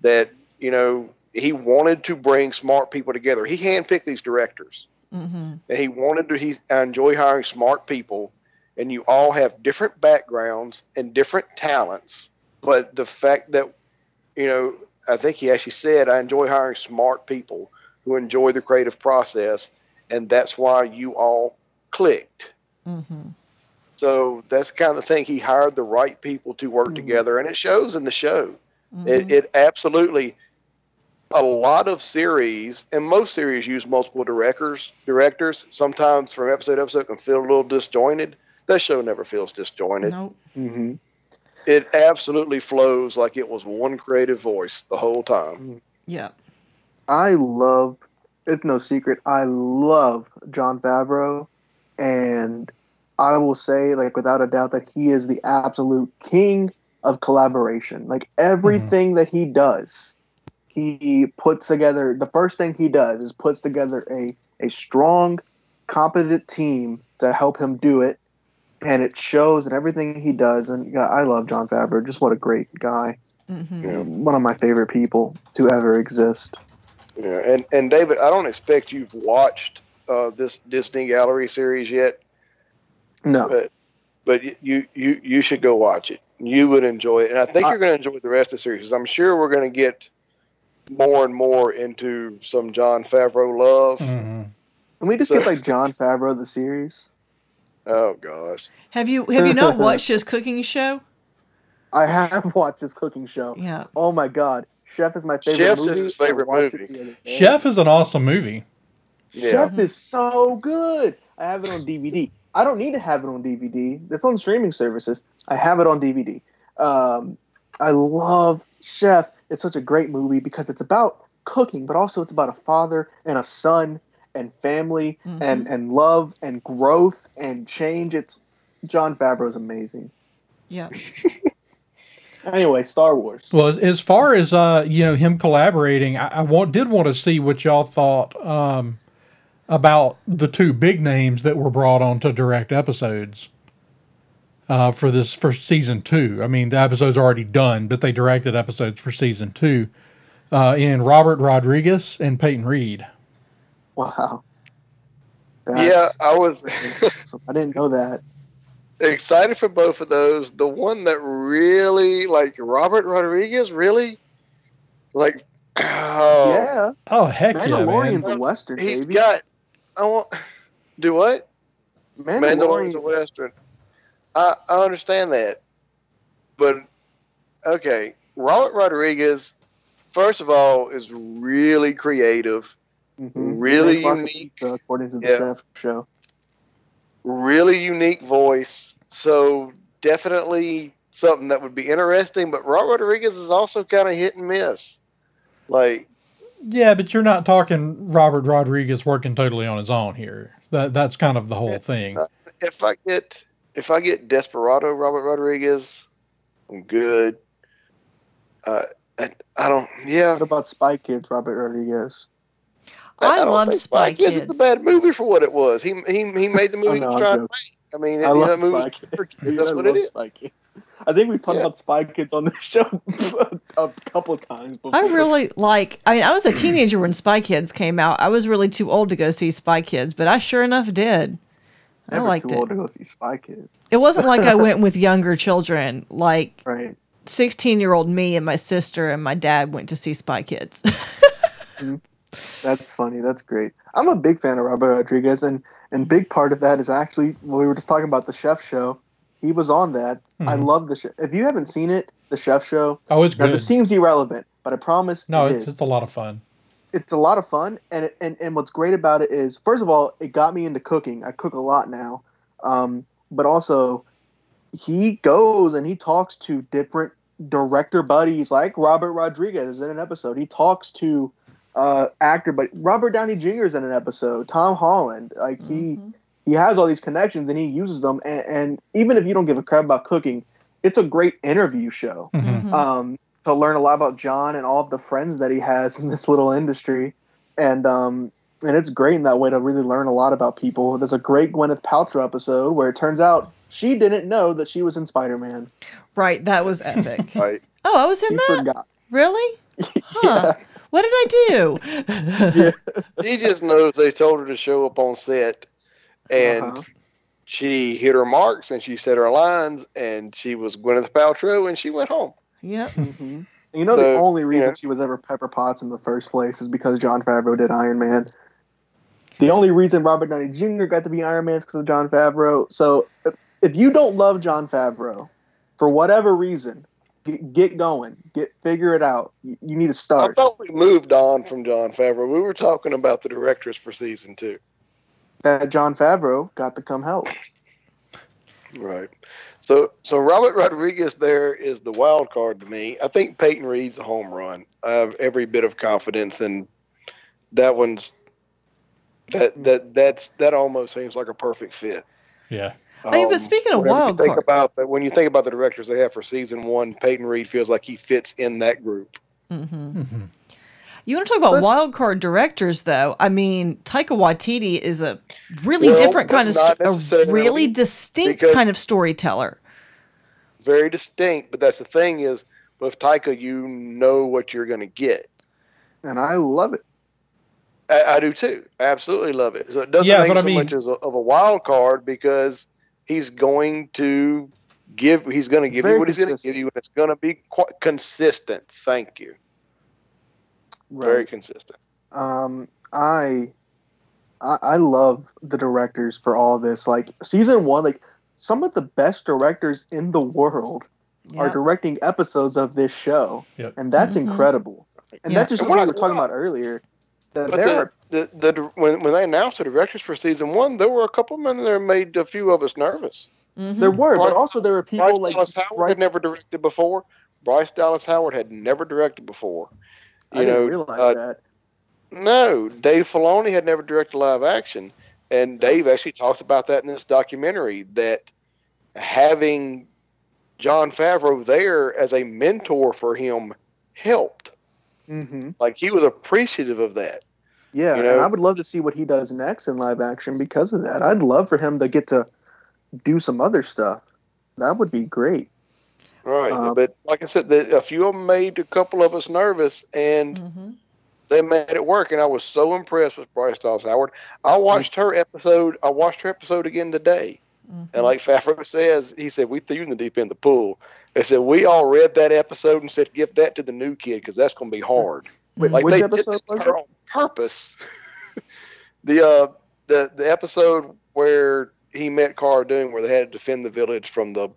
S3: that you know he wanted to bring smart people together. He handpicked these directors
S4: Mm-hmm.
S3: and he wanted to he I enjoy hiring smart people and you all have different backgrounds and different talents but the fact that you know i think he actually said i enjoy hiring smart people who enjoy the creative process and that's why you all clicked
S4: Mm-hmm.
S3: so that's the kind of thing he hired the right people to work
S5: Mhm.
S3: together and it shows in the show
S4: Mm-hmm.
S3: it, it absolutely a lot of series and most series use multiple directors directors sometimes from episode to episode can feel a little disjointed that show never feels disjointed
S4: Nope.
S5: hmm
S3: it absolutely flows like it was one creative voice the whole time
S4: Yeah.
S5: I love. It's no secret. I love John Favreau, and I will say, like without a doubt, that he is the absolute king of collaboration. Like everything that he does, he puts together. The first thing he does is puts together a a strong, competent team to help him do it, and it shows in everything he does. And yeah, I love John Favreau. Just what a great guy.
S4: Mm-hmm.
S3: Yeah.
S5: One of my favorite people to ever exist.
S3: yeah and and david i don't expect you've watched uh, this disney gallery series yet
S5: No.
S3: but but you you you should go watch it you would enjoy it and i think
S5: I-
S3: you're going to enjoy the rest of the series. i'm sure we're going to get more and more into some john favreau love
S2: hmm
S5: Can we just
S3: So-
S5: get like John Favreau the series?
S3: oh gosh
S4: Have you have you not [LAUGHS] watched his cooking show?
S5: I have [LAUGHS] watched his cooking show.
S4: Yeah.
S5: Oh my god, Chef is my favorite
S3: Chef's is his favorite
S5: I watched it
S3: movie.
S5: the other day.
S2: Chef is an awesome movie.
S3: yeah
S5: Chef is so good. I have it on DVD. I don't need to have it on DVD. It's on streaming services. I have it on DVD. Um, I love Chef. It's such a great movie because it's about cooking, but also it's about a father and a son and family
S4: Mhm.
S5: and and love and growth and change. It's John Favreau's amazing.
S4: Yeah. [LAUGHS]
S5: Anyway, Star Wars.
S2: Well, as, as far as uh, you know, him collaborating, I, I want, did want to see what y'all thought um, about the two big names that were brought on to direct episodes uh, for this for season two. I mean, the episode's already done, but they directed episodes for season two. Uh, in Robert Rodriguez and Peyton Reed.
S5: Wow.
S3: yeah i was [LAUGHS]
S5: I didn't know that.
S3: excited for both of those the one that really like robert rodriguez really like [CLEARS THROAT] oh,
S5: yeah.
S2: Oh heck yeah,
S5: Mandalorian's
S2: man!
S5: a western,
S3: he's
S5: baby.
S3: got i want do what Mandalorian's a western. I, I understand that, but okay, Robert Rodriguez, first of all, is really creative,
S5: Mhm.
S3: really
S5: Makes
S3: unique.
S5: pizza, according to the
S3: Yeah.
S5: chef show.
S3: really unique voice. So definitely something that would be interesting. But Robert Rodriguez is also kind of hit and miss. Like
S2: Yeah, but you're not talking Robert Rodriguez working totally on his own here. That that's kind of the whole thing.
S3: if I get if I get Desperado Robert Rodriguez, I'm good. Uh, I, I don't. Yeah,
S5: What about Spy Kids, Robert Rodriguez?
S4: I,
S3: don't
S4: loved
S3: think
S4: Spy
S3: Kids
S4: Kids.
S3: is a bad movie for what it was. He he he made the [LAUGHS] movie he
S5: know,
S3: was
S5: I'm
S3: trying to make. I mean,
S5: I
S3: you
S5: love
S3: that movie,
S5: Spy Kids. [LAUGHS]
S3: that's
S5: I
S3: what
S5: love
S3: it is.
S5: Spy Kids. I think we've talked
S3: Yeah.
S5: about Spy Kids on this [LAUGHS] show a couple times before.
S4: I really like. I mean, I was a teenager when Spy Kids came out. I was really too old to go see Spy Kids, but I sure enough did. I
S5: Never
S4: liked
S5: too
S4: it.
S5: to go see Spy Kids,
S4: It wasn't like I went [LAUGHS] with younger children. Like
S5: right?
S4: 16 year old me and my sister and my dad went to see Spy Kids. [LAUGHS]
S5: That's funny. That's great. I'm a big fan of Robert Rodriguez, and and big part of that is actually when we were just talking about the Chef Show. He was on that. I
S2: Mhm.
S5: love the chef. If you haven't seen it, the Chef Show.
S2: Oh, it's
S5: Now
S2: good.
S5: this seems irrelevant, but I promise
S2: No,
S5: it
S2: it's
S5: is.
S2: it's a lot of fun.
S5: It's a lot of fun and, it, and and what's great about it is first of all it got me into cooking i cook a lot now um, but also he goes and he talks to different director buddies like Robert Rodriguez is in an episode. He talks to uh, actor, but Robert Downey Jr. is in an episode. Tom Holland, like he he has all these connections and he uses them. And, and even if you don't give a crap about cooking, it's a great interview show um, to learn a lot about John and all of the friends that he has in this little industry. And um, and it's great in that way to really learn a lot about people. There's a great Gwyneth Paltrow episode where it turns out she didn't know that she was in Spider Man.
S4: Right, that was epic. [LAUGHS]
S3: Right.
S4: oh, I was in
S5: She
S4: that.
S5: forgot.
S4: Really? [LAUGHS] Huh. What did I do? [LAUGHS]
S3: She just knows they told her to show up on set, and
S5: Uh-huh.
S3: she hit her marks and she said her lines, and she was Gwyneth Paltrow, and she went home.
S4: Yep.
S5: Mhm. You know, the only reason
S3: yeah.
S5: she was ever Pepper Potts in the first place is because John Favreau did Iron Man. The only reason Robert Downey Jr. got to be Iron Man is because of John Favreau. So if, if you don't love John Favreau, for whatever reason, get, get going, get figure it out. You, you need to start.
S3: I
S5: start.
S3: thought we moved on from John Favreau. We were talking about the directors for season two.
S5: That John Favreau got to come help.
S3: Right. So so Robert Rodriguez there is the wild card to me. I think Peyton Reed's a home run. I have every bit of confidence and that one's that that that's that almost seems like a perfect fit.
S2: Yeah.
S4: Hey, but um, speaking of
S3: whenever you
S4: wild
S3: think
S4: card-
S3: about that when you think about the directors they have for season one, Peyton Reed feels like he fits in that group. Mm-hmm. Mm-hmm.
S4: You want to talk about
S5: Let's-
S4: wild card directors, though? I mean, Taika Waititi is a really
S3: Well,
S4: different kind of,
S3: not
S4: a really distinct kind of storyteller.
S3: Very distinct, but that's the thing is with Taika, you know what you're going to get.
S5: And I love it.
S3: I, I do too. I absolutely love it. So it doesn't
S2: Yeah,
S3: make
S2: but I
S3: so
S2: mean-
S3: much as a, of a wild card because he's going to give. He's going to give you what he's going to give you, and it's going to be quite consistent. Thank you. Very consistent.
S5: um I, I i love the directors for all this like season one like some of the best directors in the world are directing episodes of this show
S2: Yep.
S5: and that's
S4: Mhm.
S5: incredible and
S4: Yeah.
S5: that's just
S3: And
S5: what
S3: we're
S5: we were talking about earlier that
S3: But
S5: there
S3: the,
S5: are
S3: the, the when when they announced the directors for season one, there were a couple of men there made a few of us nervous.
S4: Mhm.
S5: there were but also there were people
S3: Bryce
S5: like
S3: Dallas Howard
S5: Bryce-
S3: had never directed before. Bryce Dallas Howard had never directed before.
S5: I
S3: You
S5: didn't
S3: know,
S5: realize
S3: uh,
S5: that
S3: No, Dave Filoni had never directed live action, and Dave actually talks about that in this documentary. That having John Favreau there as a mentor for him helped.
S5: hmm
S3: Like he was appreciative of that.
S5: yeah
S3: You know-
S5: and i would love to see what he does next in live action because of that i'd love for him to get to do some other stuff that would be great
S3: Right,
S5: Um,
S3: but like I said, the, a few of them made a couple of us nervous, and
S4: Mhm.
S3: they made it work. And I was so impressed with Bryce Dallas Howard. I watched her episode. I watched her episode again today. And like Favreau says, he said, we threw you in the deep end of the pool. They said, we all read that episode and said, give that to the new kid because that's going to be hard.
S5: Wait,
S3: Like
S5: which
S3: they
S5: episode
S3: did
S5: was
S3: this her on purpose. [LAUGHS] the, uh, the, the episode where he met Cara Dune, where they had to defend the village from the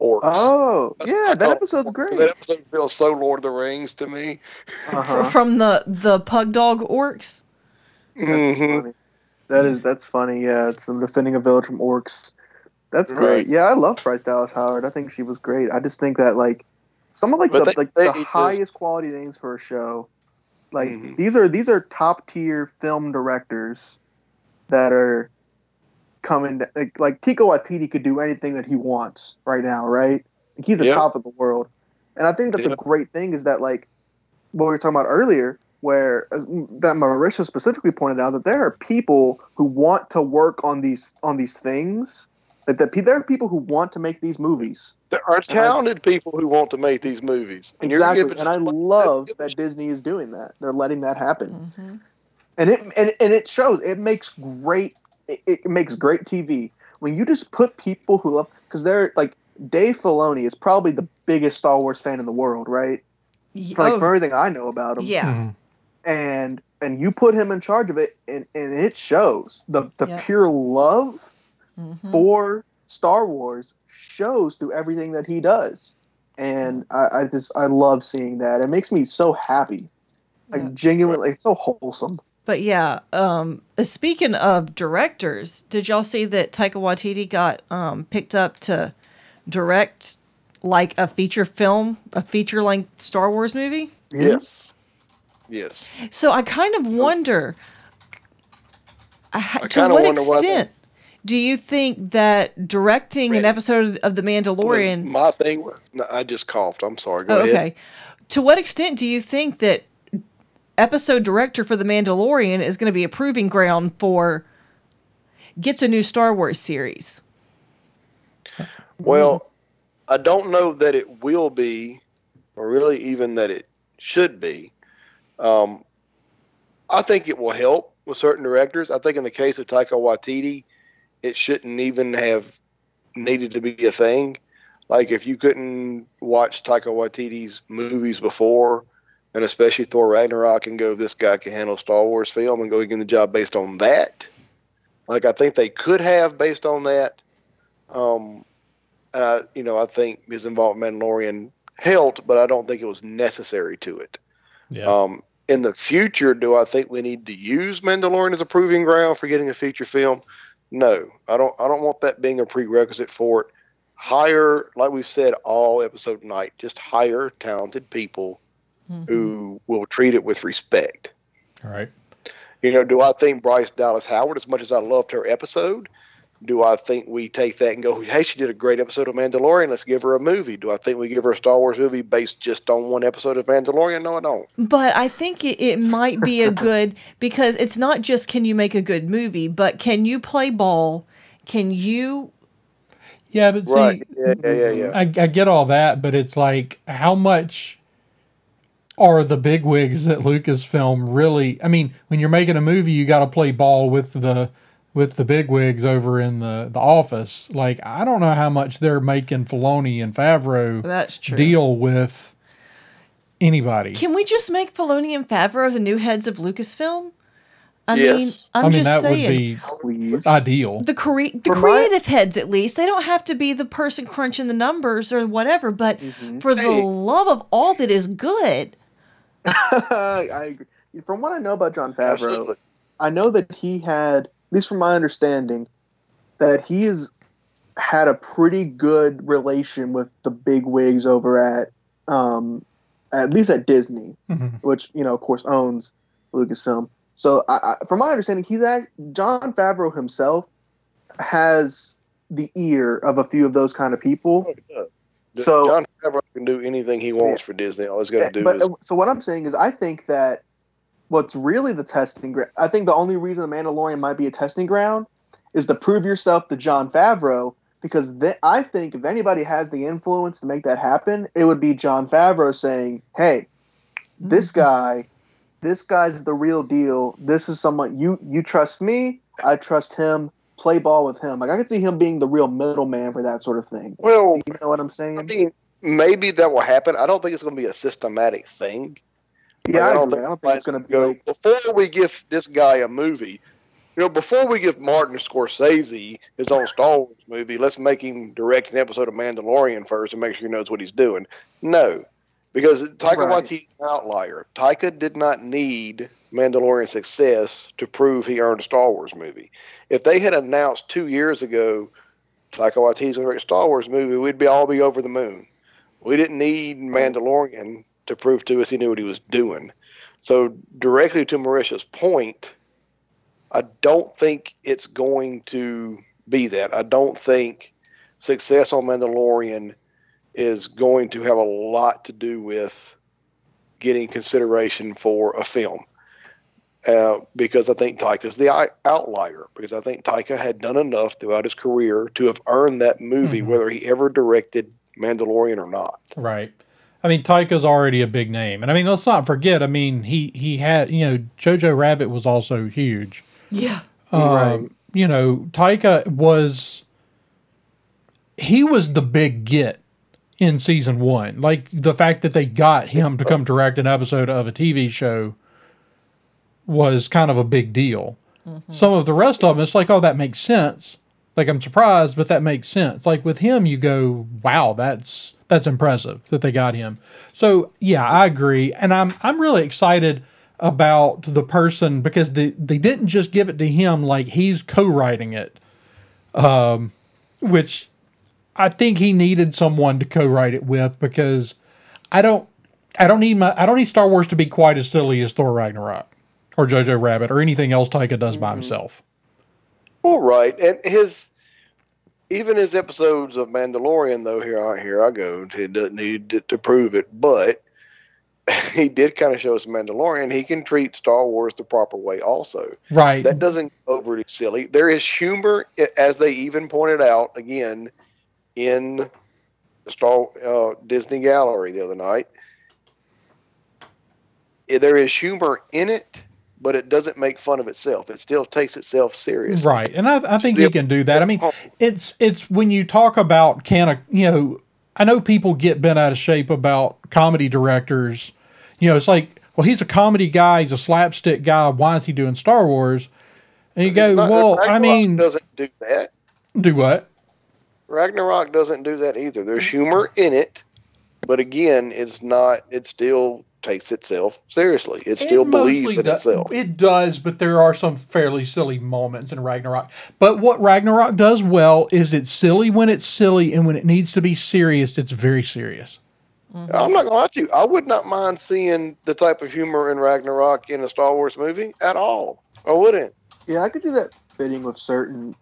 S3: orcs.
S5: oh
S3: That's
S5: yeah
S3: I
S5: that episode's great
S3: That episode feels so Lord of the Rings to me.
S5: uh-huh.
S4: From the the pug dog orcs.
S5: That's
S3: Mhm.
S5: That is that's funny. Yeah, it's them defending a village from orcs. That's great.
S3: Right.
S5: Yeah, I love Bryce Dallas Howard. I think she was great. I just think that like some of like
S3: But
S5: the
S3: they-
S5: like
S3: they
S5: the
S3: just-
S5: highest quality names for a show, like
S3: Mhm.
S5: these are these are top tier film directors that are coming. Like, like Taika Waititi could do anything that he wants right now, right? Like, he's the
S3: Yep.
S5: top of the world, and I think that's a great thing. Is that like what we were talking about earlier, where that Marisha specifically pointed out that there are people who want to work on these on these things. That, that there are people who want to make these movies.
S3: There are talented people who want to make these movies. And you're
S5: Exactly, and I love that Disney is doing that. They're letting that happen,
S4: Mhm.
S5: and it and, and it shows. It makes great. It, it makes great TV when you just put people who love because they're like Dave Filoni is probably the biggest Star Wars fan in the world, right?
S4: Y-
S5: For, like,
S4: oh,
S5: from everything I know about him.
S4: yeah.
S2: Mhm.
S5: and and you put him in charge of it and, and it shows the the
S4: Yep.
S5: pure love
S4: Mhm.
S5: for Star Wars shows through everything that he does and I, I just I love seeing that it makes me so happy like
S4: Yeah.
S5: genuinely it's so wholesome
S4: But yeah, um, uh, speaking of directors, did y'all see that Taika Waititi got um, picked up to direct like a feature film, a feature length Star Wars movie.
S3: Yes. Yes.
S4: So I kind of wonder uh, to
S3: kinda
S4: what
S3: wonder what
S4: extent do you think that directing an episode of The Mandalorian?
S3: My thing was, no, I just coughed. I'm sorry. Go
S4: Oh,
S3: ahead.
S4: okay. To what extent do you think that episode director for The Mandalorian is going to be a proving ground for gets a new Star Wars series?
S3: Well, I don't know that it will be, or really even that it should be. Um, I think it will help with certain directors. I think in the case of Taika Waititi, it shouldn't even have needed to be a thing. Like if you couldn't watch Taika Waititi's movies before, and especially Thor Ragnarok, and go, this guy can handle Star Wars film, and go get the job based on that. Like I think they could have based on that. Um, uh, you know, I think his involvement in Mandalorian helped, but I don't think it was necessary to it.
S2: Yeah.
S3: Um, in the future, do I think we need to use Mandalorian as a proving ground for getting a feature film? No, I don't. I don't want that being a prerequisite for it. Hire, like we've said all episode night, just hire talented people who mm-hmm. will treat it with respect.
S2: All right.
S3: You know, do I think Bryce Dallas Howard, as much as I loved her episode, do I think we take that and go, hey, she did a great episode of Mandalorian, let's give her a movie? Do I think we give her a Star Wars movie based just on one episode of Mandalorian? No, I don't.
S4: But I think it, it might be a [LAUGHS] good because it's not just can you make a good movie, but can you play ball? Can you
S2: Yeah, but see,
S3: Right. Yeah, yeah, yeah, yeah.
S2: I, I get all that, but it's like how much are the big wigs at Lucasfilm really? I mean, when you're making a movie, you got to play ball with the with the big wigs over in the the office. Like I don't know how much they're making Filoni and Favreau
S4: That's true.
S2: deal with anybody.
S4: Can we just make Filoni and Favreau the new heads of Lucasfilm? I
S3: Yes.
S4: mean, I'm
S2: I mean,
S4: just
S2: that
S4: saying.
S2: would be
S5: Please.
S2: ideal.
S4: the cre- the
S5: For my-
S4: creative heads at least they don't have to be the person crunching the numbers or whatever but mm-hmm. for the love of all that is good [LAUGHS]
S5: I agree. From what I know about John Favreau,
S3: Absolutely.
S5: I know that he had, at least from my understanding, that he has had a pretty good relation with the big wigs over at, um, at least at Disney,
S2: Mhm.
S5: which you know, of course, owns Lucasfilm. So, I, I, from my understanding, he's act, John Favreau himself has the ear of a few of those kind of people. So-
S3: John Favreau can do anything he wants for Disney. All he's got to do
S5: but
S3: is
S5: uh, so what I'm saying is, I think that what's really the testing ground. I think the only reason the Mandalorian might be a testing ground is to prove yourself to John Favreau. Because th- I think if anybody has the influence to make that happen, it would be John Favreau saying, "Hey, this guy, this guy's the real deal. This is someone you you trust me. I trust him. Play ball with him. Like I could see him being the real middleman for that sort of thing.
S3: well.
S5: You know what I'm saying?
S3: I mean, maybe that will happen. I don't think it's going to be a systematic thing.
S5: yeah, I, agree. I don't think it's going to be
S3: go
S5: like
S3: before we give this guy a movie. You know, before we give Martin Scorsese his own Star Wars movie, let's make him direct an episode of Mandalorian first and make sure he knows what he's doing. No, because Taika
S5: Right.
S3: Waititi's an outlier. Taika did not need Mandalorian success to prove he earned a Star Wars movie. If they had announced two years ago Taika Waititi's going to direct a Star Wars movie, we'd be all be over the moon. We didn't need Mandalorian to prove to us he knew what he was doing. So directly to Marisha's point, I don't think it's going to be that. I don't think success on Mandalorian is going to have a lot to do with getting consideration for a film. Uh, because I think Taika's the outlier. Because I think Taika had done enough throughout his career to have earned that movie,
S2: Mhm.
S3: whether he ever directed Mandalorian or not.
S2: Right. I mean, Taika's already a big name, and I mean, let's not forget. I mean, he he had you know Jojo Rabbit was also huge.
S4: yeah
S5: Right.
S2: Um, You know, Taika was he was the big get in season one. Like the fact that they got him to come direct an episode of a TV show was kind of a big deal. Some of the rest of them, it's like, oh, that makes sense. Like I'm surprised, but that makes sense. Like with him, you go, wow, that's that's impressive that they got him. So yeah, I agree, and I'm I'm really excited about the person because they they didn't just give it to him like he's co-writing it, um, which I think he needed someone to co-write it with because I don't I don't need my I don't need Star Wars to be quite as silly as Thor Ragnarok or Jojo Rabbit or anything else Taika does by himself.
S3: Well, right, and his even his episodes of Mandalorian, though here I here I go, he doesn't need to, to prove it, but [LAUGHS] he did kind of show us Mandalorian. He can treat Star Wars the proper way, also.
S2: Right.
S3: That doesn't go overly silly. There is humor, as they even pointed out again in the Star uh, Disney Gallery the other night. There is humor in it, but it doesn't make fun of itself. It still takes itself seriously.
S2: Right, and I, I think he
S3: Yep.
S2: can do that. I mean, oh. it's it's when you talk about can a you know, I know people get bent out of shape about comedy directors. You know, it's like, well, he's a comedy guy, he's a slapstick guy. Why is he doing Star Wars? And you go,
S3: not-
S2: well, I mean,
S3: doesn't do that.
S2: do what?
S3: Ragnarok doesn't do that either. There's mm. humor in it, but again, it's not. It's still takes itself seriously. It still believes in
S2: do-
S3: itself.
S2: It does, but there are some fairly silly moments in Ragnarok. But what Ragnarok does well is it's silly when it's silly, and when it needs to be serious, it's very serious.
S3: I'm not gonna lie to you. I would not mind seeing the type of humor in Ragnarok in a Star Wars movie at all. I wouldn't.
S5: Yeah, I could see that fitting with certain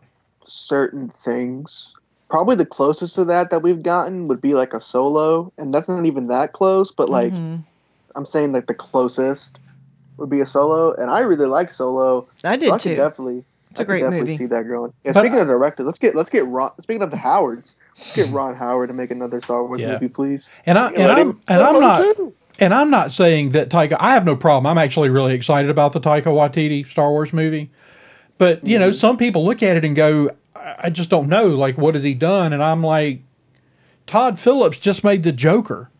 S5: certain things. Probably the closest to that that we've gotten would be like a solo, and that's not even that close. But like,
S4: Mhm.
S5: I'm saying like the closest would be a solo, and I really like solo.
S4: I
S5: so
S4: did
S5: I
S4: too.
S5: could definitely,
S4: It's a
S5: I could
S4: great
S5: definitely
S4: movie.
S5: see that growing. Yeah,
S2: But
S5: speaking
S2: I-
S5: of directors, let's get let's get Ron. Speaking of the Howards, let's get [LAUGHS] Ron Howard to make another Star Wars
S2: Yeah.
S5: movie, please.
S2: And I and I'm, and I'm not
S3: too.
S2: and I'm not saying that Taika. I have no problem. I'm actually really excited about the Taika Waititi Star Wars movie. But you know, mm-hmm. some people look at it and go, "I I just don't know. Like, what has he done?" And I'm like, Todd Phillips just made the Joker.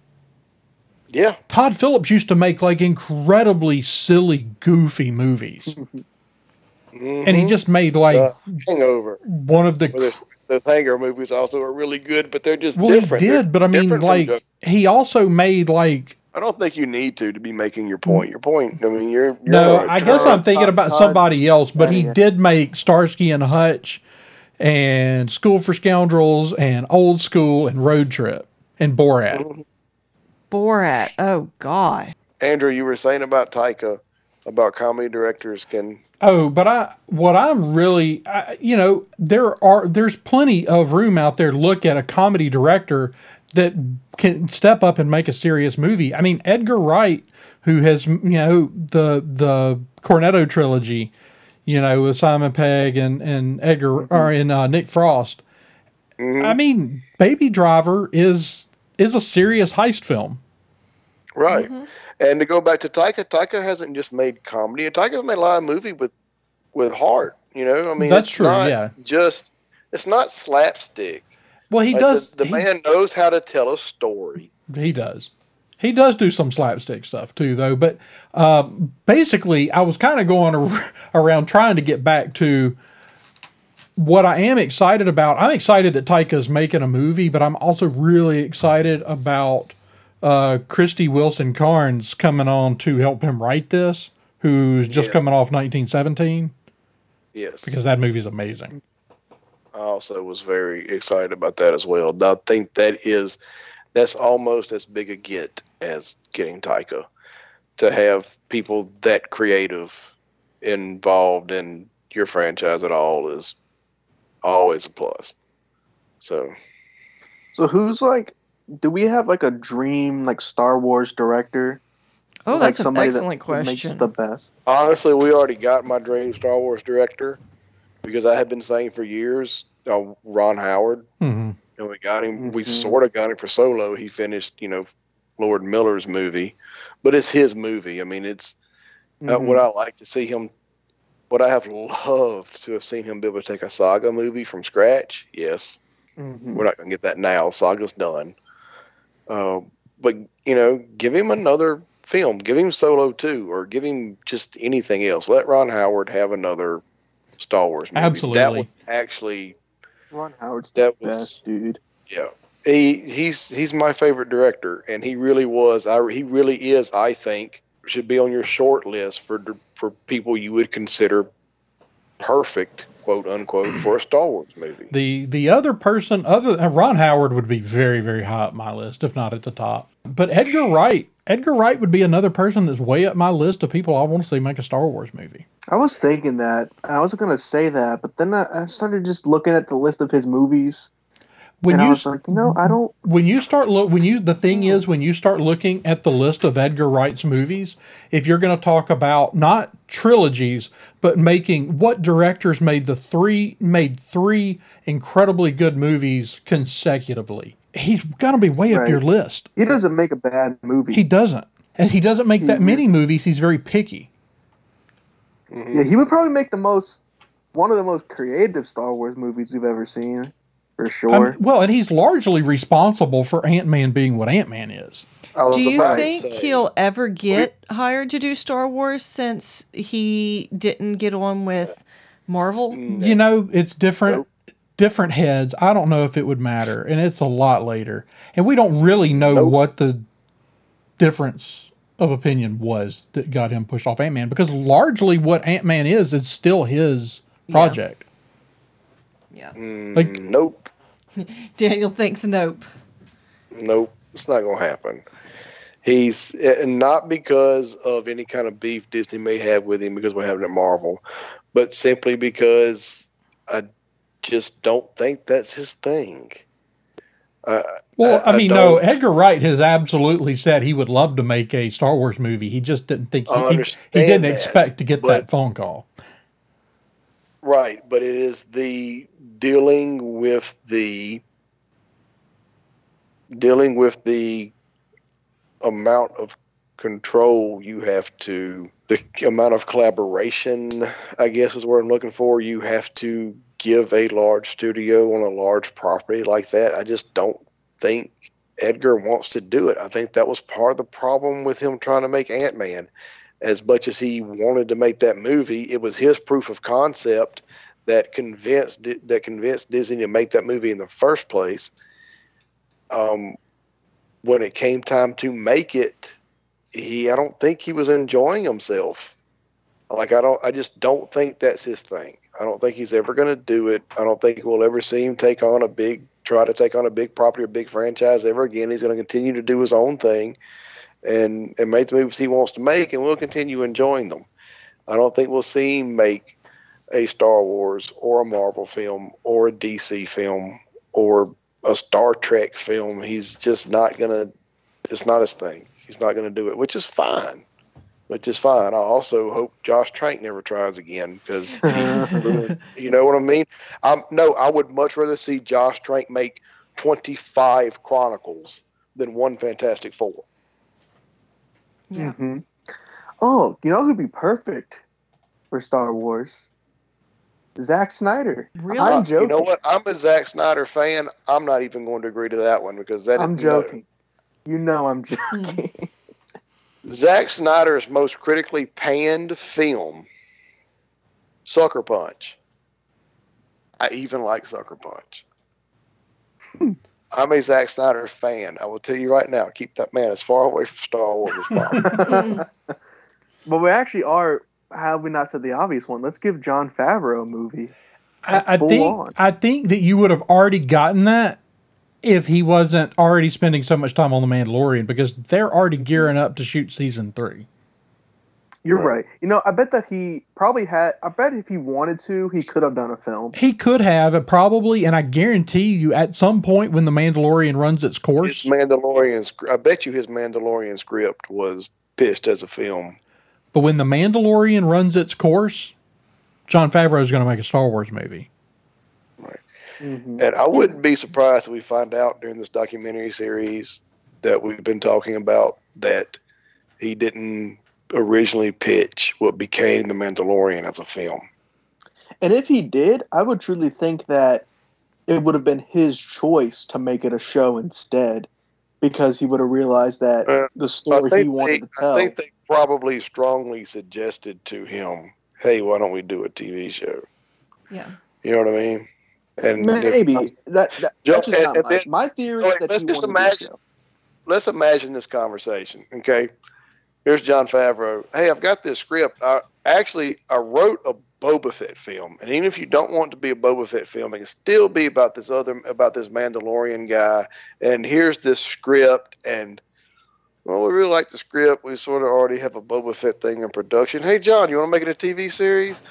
S3: Yeah,
S2: Todd Phillips used to make like incredibly silly, goofy movies. [LAUGHS] And he just made like
S3: uh, Hangover.
S2: one of the
S3: Well, those, Hangover movies also are really good, but they're just
S2: well, he
S3: different. They're
S2: did, but I mean, like he also made like
S3: I don't think you need to to be making your point. Your point. I mean, you're. you're
S2: no, I guess I'm thinking about
S5: Todd-
S2: somebody else, but he
S5: yeah.
S2: did make Starsky and Hutch and School for Scoundrels and Old School and Road Trip and Borat.
S4: Borat. Oh God.
S3: Andrew, you were saying about Taika, about comedy directors can.
S2: Oh, but I what I'm really I, you know there are there's plenty of room out there to look at a comedy director that can step up and make a serious movie. I mean Edgar Wright, who has you know the the Cornetto trilogy, you know with Simon Pegg and and Edgar or in uh, Nick Frost. I mean, Baby Driver is is a serious heist film.
S3: Right. And to go back to Taika, Taika hasn't just made comedy. Taika's made a lot of movie with with heart. You know, I mean,
S2: That's true, yeah.
S3: Just it's not slapstick.
S2: Well, he
S3: Like,
S2: does.
S3: The, the
S2: he-
S3: man knows how to tell a story.
S2: He does. He does do some slapstick stuff too, though. But uh, basically, I was kind of going ar- [LAUGHS] around trying to get back to what I am excited about. I'm excited that Taika's making a movie, but I'm also really excited about uh, Krysty Wilson-Cairns coming on to help him write this, who's just
S3: Yes.
S2: coming off 1917,
S3: Yes.
S2: because that movie's amazing.
S3: I also was very excited about that as well. I think that is that's almost as big a get as getting Taika to have people that creative involved in your franchise at all is always a plus. So
S5: So who's like? Do we have like a dream like Star Wars director?
S4: Oh,
S5: like
S4: that's an
S5: somebody that
S4: excellent
S5: Makes the best.
S3: honestly, we already got my dream Star Wars director because I have been saying for years, uh, Ron Howard.
S2: hmm
S3: and we got him. We
S5: Mhm.
S3: sort of got him for solo. He finished, you know, Lord Miller's movie, but it's his movie. I mean, it's uh,
S5: Mhm.
S3: what I like to see him. What I have loved to have seen him be able to take a saga movie from scratch. Yes,
S5: Mhm.
S3: we're not going to get that now. Saga's done. Uh, but you know, give him another film. Give him Solo two, or give him just anything else. Let Ron Howard have another Star Wars movie. That was actually
S5: Ron Howard's the
S3: that was
S5: best dude.
S3: yeah. He he's he's my favorite director, and he really was. I he really is. I think should be on your short list for for people you would consider perfect quote unquote, for a Star Wars movie.
S2: The the other person other uh, Ron Howard would be very very high up my list, if not at the top. But Edgar Wright, Edgar Wright would be another person that's way up my list of people I want to see make a Star Wars movie.
S5: I was thinking that. I was going to say that, but then I, I started just looking at the list of his movies,
S2: When
S5: and I
S2: you
S5: was like, you know, I don't.
S2: when you start look when you the thing is when you start looking at the list of Edgar Wright's movies, if you're going to talk about not trilogies but making what directors made the three made three incredibly good movies consecutively, he's going to be way up your list.
S5: He doesn't make a bad movie.
S2: He doesn't, and he doesn't make that many movies. He's very picky.
S5: yeah, he would probably make the most, one of the most creative Star Wars movies we've ever seen, for
S2: I
S5: sure.
S2: well, and he's largely responsible for Ant Man being what Ant Man is.
S4: Do you think
S3: say,
S4: he'll ever get hired to do Star Wars since he didn't get on with Marvel?
S2: You know, it's different different heads. I don't know if it would matter, and it's a lot later. And we don't really know
S3: Nope.
S2: what the difference of opinion was that got him pushed off Ant Man because largely what Ant Man is is still his project.
S4: Yeah.
S2: Like
S3: Nope. [LAUGHS]
S4: Daniel thinks nope.
S3: Nope. It's not going to happen. He's and not because of any kind of beef Disney may have with him because we're having at Marvel, but simply because I just don't think that's his thing. Uh,
S2: well, I,
S3: I
S2: mean, no, Edgar Wright has absolutely said he would love to make a Star Wars movie. He just didn't think he, he, he didn't
S3: that,
S2: expect to get that phone call.
S3: Right, but it is the dealing with the dealing with the amount of control you have to the amount of collaboration I guess is what I'm looking for. You have to give a large studio on a large property like that. I just don't think Edgar wants to do it. I think that was part of the problem with him trying to make Ant-Man as much as he wanted to make that movie, it was his proof of concept that convinced that convinced Disney to make that movie in the first place. Um, when it came time to make it, he I don't think he was enjoying himself. Like I don't, I just don't think that's his thing. I don't think he's ever going to do it. I don't think we'll ever see him take on a big, try to take on a big property or big franchise ever again. He's going to continue to do his own thing and and make the movies he wants to make, and we'll continue enjoying them. I don't think we'll see him make a Star Wars or a Marvel film or a DC film or a Star Trek film. He's just not gonna. It's not his thing. He's not gonna do it, which is fine. Which is fine. I also hope Josh Trank never tries again because [LAUGHS] you know what I mean. Um, no, I would much rather see Josh Trank make twenty five Chronicles than one Fantastic Four.
S4: Yeah.
S5: hmm Oh, you know who'd be perfect for Star Wars? Zack Snyder.
S4: Really?
S5: I'm
S3: Uh,
S5: joking.
S3: You know what? I'm a Zack Snyder fan. I'm not even going to agree to that one because that
S5: I'm
S3: no.
S5: joking. You know I'm joking. [LAUGHS]
S3: Zack Snyder's most critically panned film, Sucker Punch. I even like Sucker Punch. I'm a Zack Snyder fan. I will tell you right now, keep that man as far away from Star Wars as possible. [LAUGHS]
S5: but we actually are. Have we not said the obvious one? Let's give John Favreau a movie.
S2: I, I think
S5: on.
S2: I think that you would have already gotten that if he wasn't already spending so much time on the Mandalorian because they're already gearing up to shoot season three.
S5: You're
S3: Right.
S5: right. You know, I bet that he probably had. I bet if he wanted to, he could have done a film.
S2: He could have uh, probably, and I guarantee you, at some point when the Mandalorian runs its course,
S3: Mandalorian, sc- I bet you his Mandalorian script was pitched as a film.
S2: but when the Mandalorian runs its course, John Favreau is going to make a Star Wars movie.
S5: Mhm.
S3: And I wouldn't be surprised if we find out during this documentary series that we've been talking about that he didn't originally pitch what became The Mandalorian as a film.
S5: And if he did, I would truly think that it would have been his choice to make it a show instead, because he would have realized that
S3: Uh,
S5: the
S3: I
S5: story he wanted
S3: they,
S5: to
S3: I think they probably strongly suggested to him, "Hey, why don't we do a TV show?"
S4: Yeah.
S3: You know what I mean? And
S5: Maybe that, that
S3: Joe,
S5: that's
S3: and-
S5: not
S3: and
S5: my,
S3: then-
S5: my theory.
S3: Wait,
S5: is that
S3: let's
S5: he
S3: just imagine- let's imagine this conversation. Okay, here's John Favreau. Hey, I've got this script. I actually I wrote a Boba Fett film, and even if you don't want to be a Boba Fett film, it can still be about this other about this Mandalorian guy. And here's this script, and well, we really like the script. We sort of already have a Boba Fett thing in production. Hey, John, you want to make it a TV series?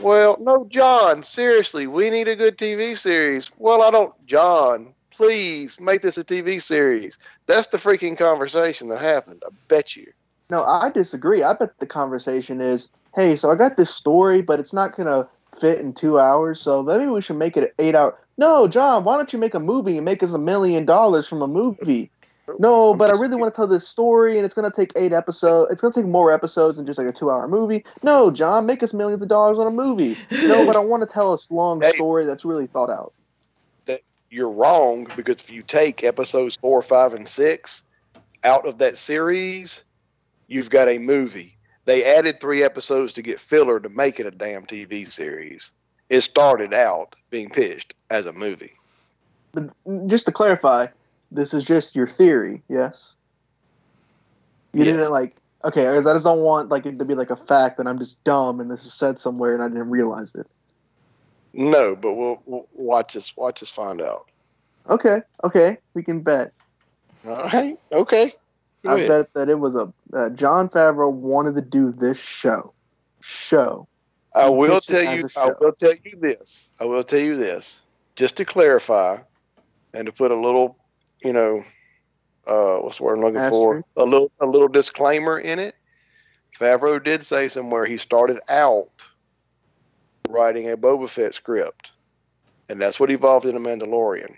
S3: Well, no, John. Seriously, we need a good TV series. Well, I don't, John. Please make this a TV series. That's the freaking conversation that happened. I bet you.
S5: No, I disagree. I bet the conversation is, hey, so I got this story, but it's not gonna fit in two hours, so maybe we should make it an eight hour. No, Jon, why don't you make a movie and make us a million dollars from a movie? No, but I really want to tell this story, and it's gonna take eight episodes. It's gonna take more episodes than just like a two-hour movie. No, Jon, make us millions of dollars on a movie. No, but I want to tell a long
S3: Hey.
S5: story that's really thought out.
S3: That you're wrong because if you take episodes four, five, and six out of that series, you've got a movie. They added three episodes to get filler to make it a damn TV series. It started out being pitched as a movie.
S5: But just to clarify, this is just your theory, yes? You
S3: Yes.
S5: didn't like okay, because I just don't want like it to be like a fact that I'm just dumb and this is said somewhere and I didn't realize it.
S3: No, but we'll, we'll watch us watch us find out.
S5: Okay, okay, we can bet.
S3: All right. Okay.
S5: I bet that it was a uh, Jon Favreau wanted to do this show. Show.
S3: I will tell you. I will tell you this. I will tell you this, just to clarify, and to put a little, you know, uh, what's the word I'm looking for? A little, a little disclaimer in it. Favreau did say somewhere he started out writing a Boba Fett script, and that's what evolved into Mandalorian.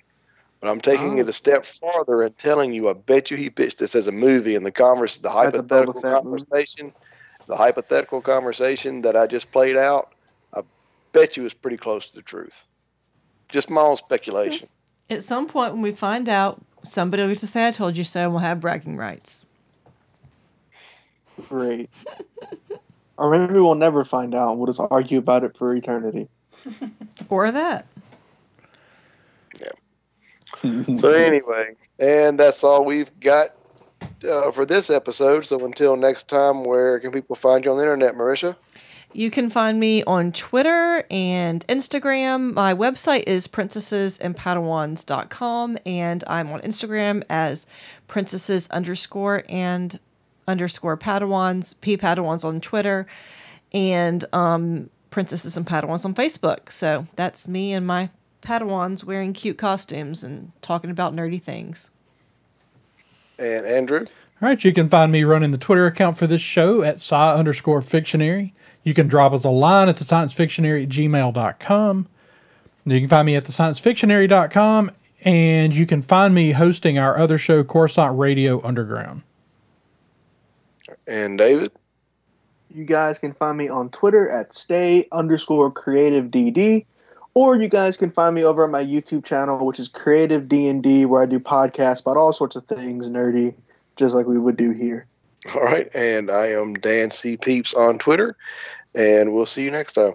S3: But I'm taking
S5: Oh.
S3: it a oh. step farther and telling you, I bet you he pitched this as a movie, and the converse, the
S5: As a Boba
S3: hypothetical
S5: Fett movie.
S3: conversation, the hypothetical conversation that I just played out, I bet you is pretty close to the truth. Just my own speculation. Hmm.
S4: At some point, when we find out, somebody will get to say, I told you so, and we'll have bragging rights.
S5: Great. [LAUGHS] or maybe we'll never find out. We'll just argue about it for eternity.
S4: Or that.
S3: So [LAUGHS] anyway, and that's all we've got uh, for this episode. So until next time, where can people find you on the internet, Marisha?
S4: You can find me on Twitter and Instagram. My website is princessesandpadawans.com, and I'm on Instagram as princesses underscore and underscore padawans, p padawans on Twitter, and um, princesses and padawans on Facebook. So that's me and my padawans wearing cute costumes and talking about nerdy things.
S3: And Andrew.
S2: All right, you can find me running the Twitter account for this show at sci underscore fictionary. You can drop us a line at the sciencefictionary at gmail.com. You can find me at the sciencefictionary.com, and you can find me hosting our other show, Coruscant Radio Underground.
S3: And David.
S5: You guys can find me on Twitter at stay underscore creative DD, or you guys can find me over on my YouTube channel, which is Creative D&D, where I do podcasts about all sorts of things nerdy, just like we would do here.
S3: All right. And I am Dan C. Peeps on Twitter. And we'll see you next time.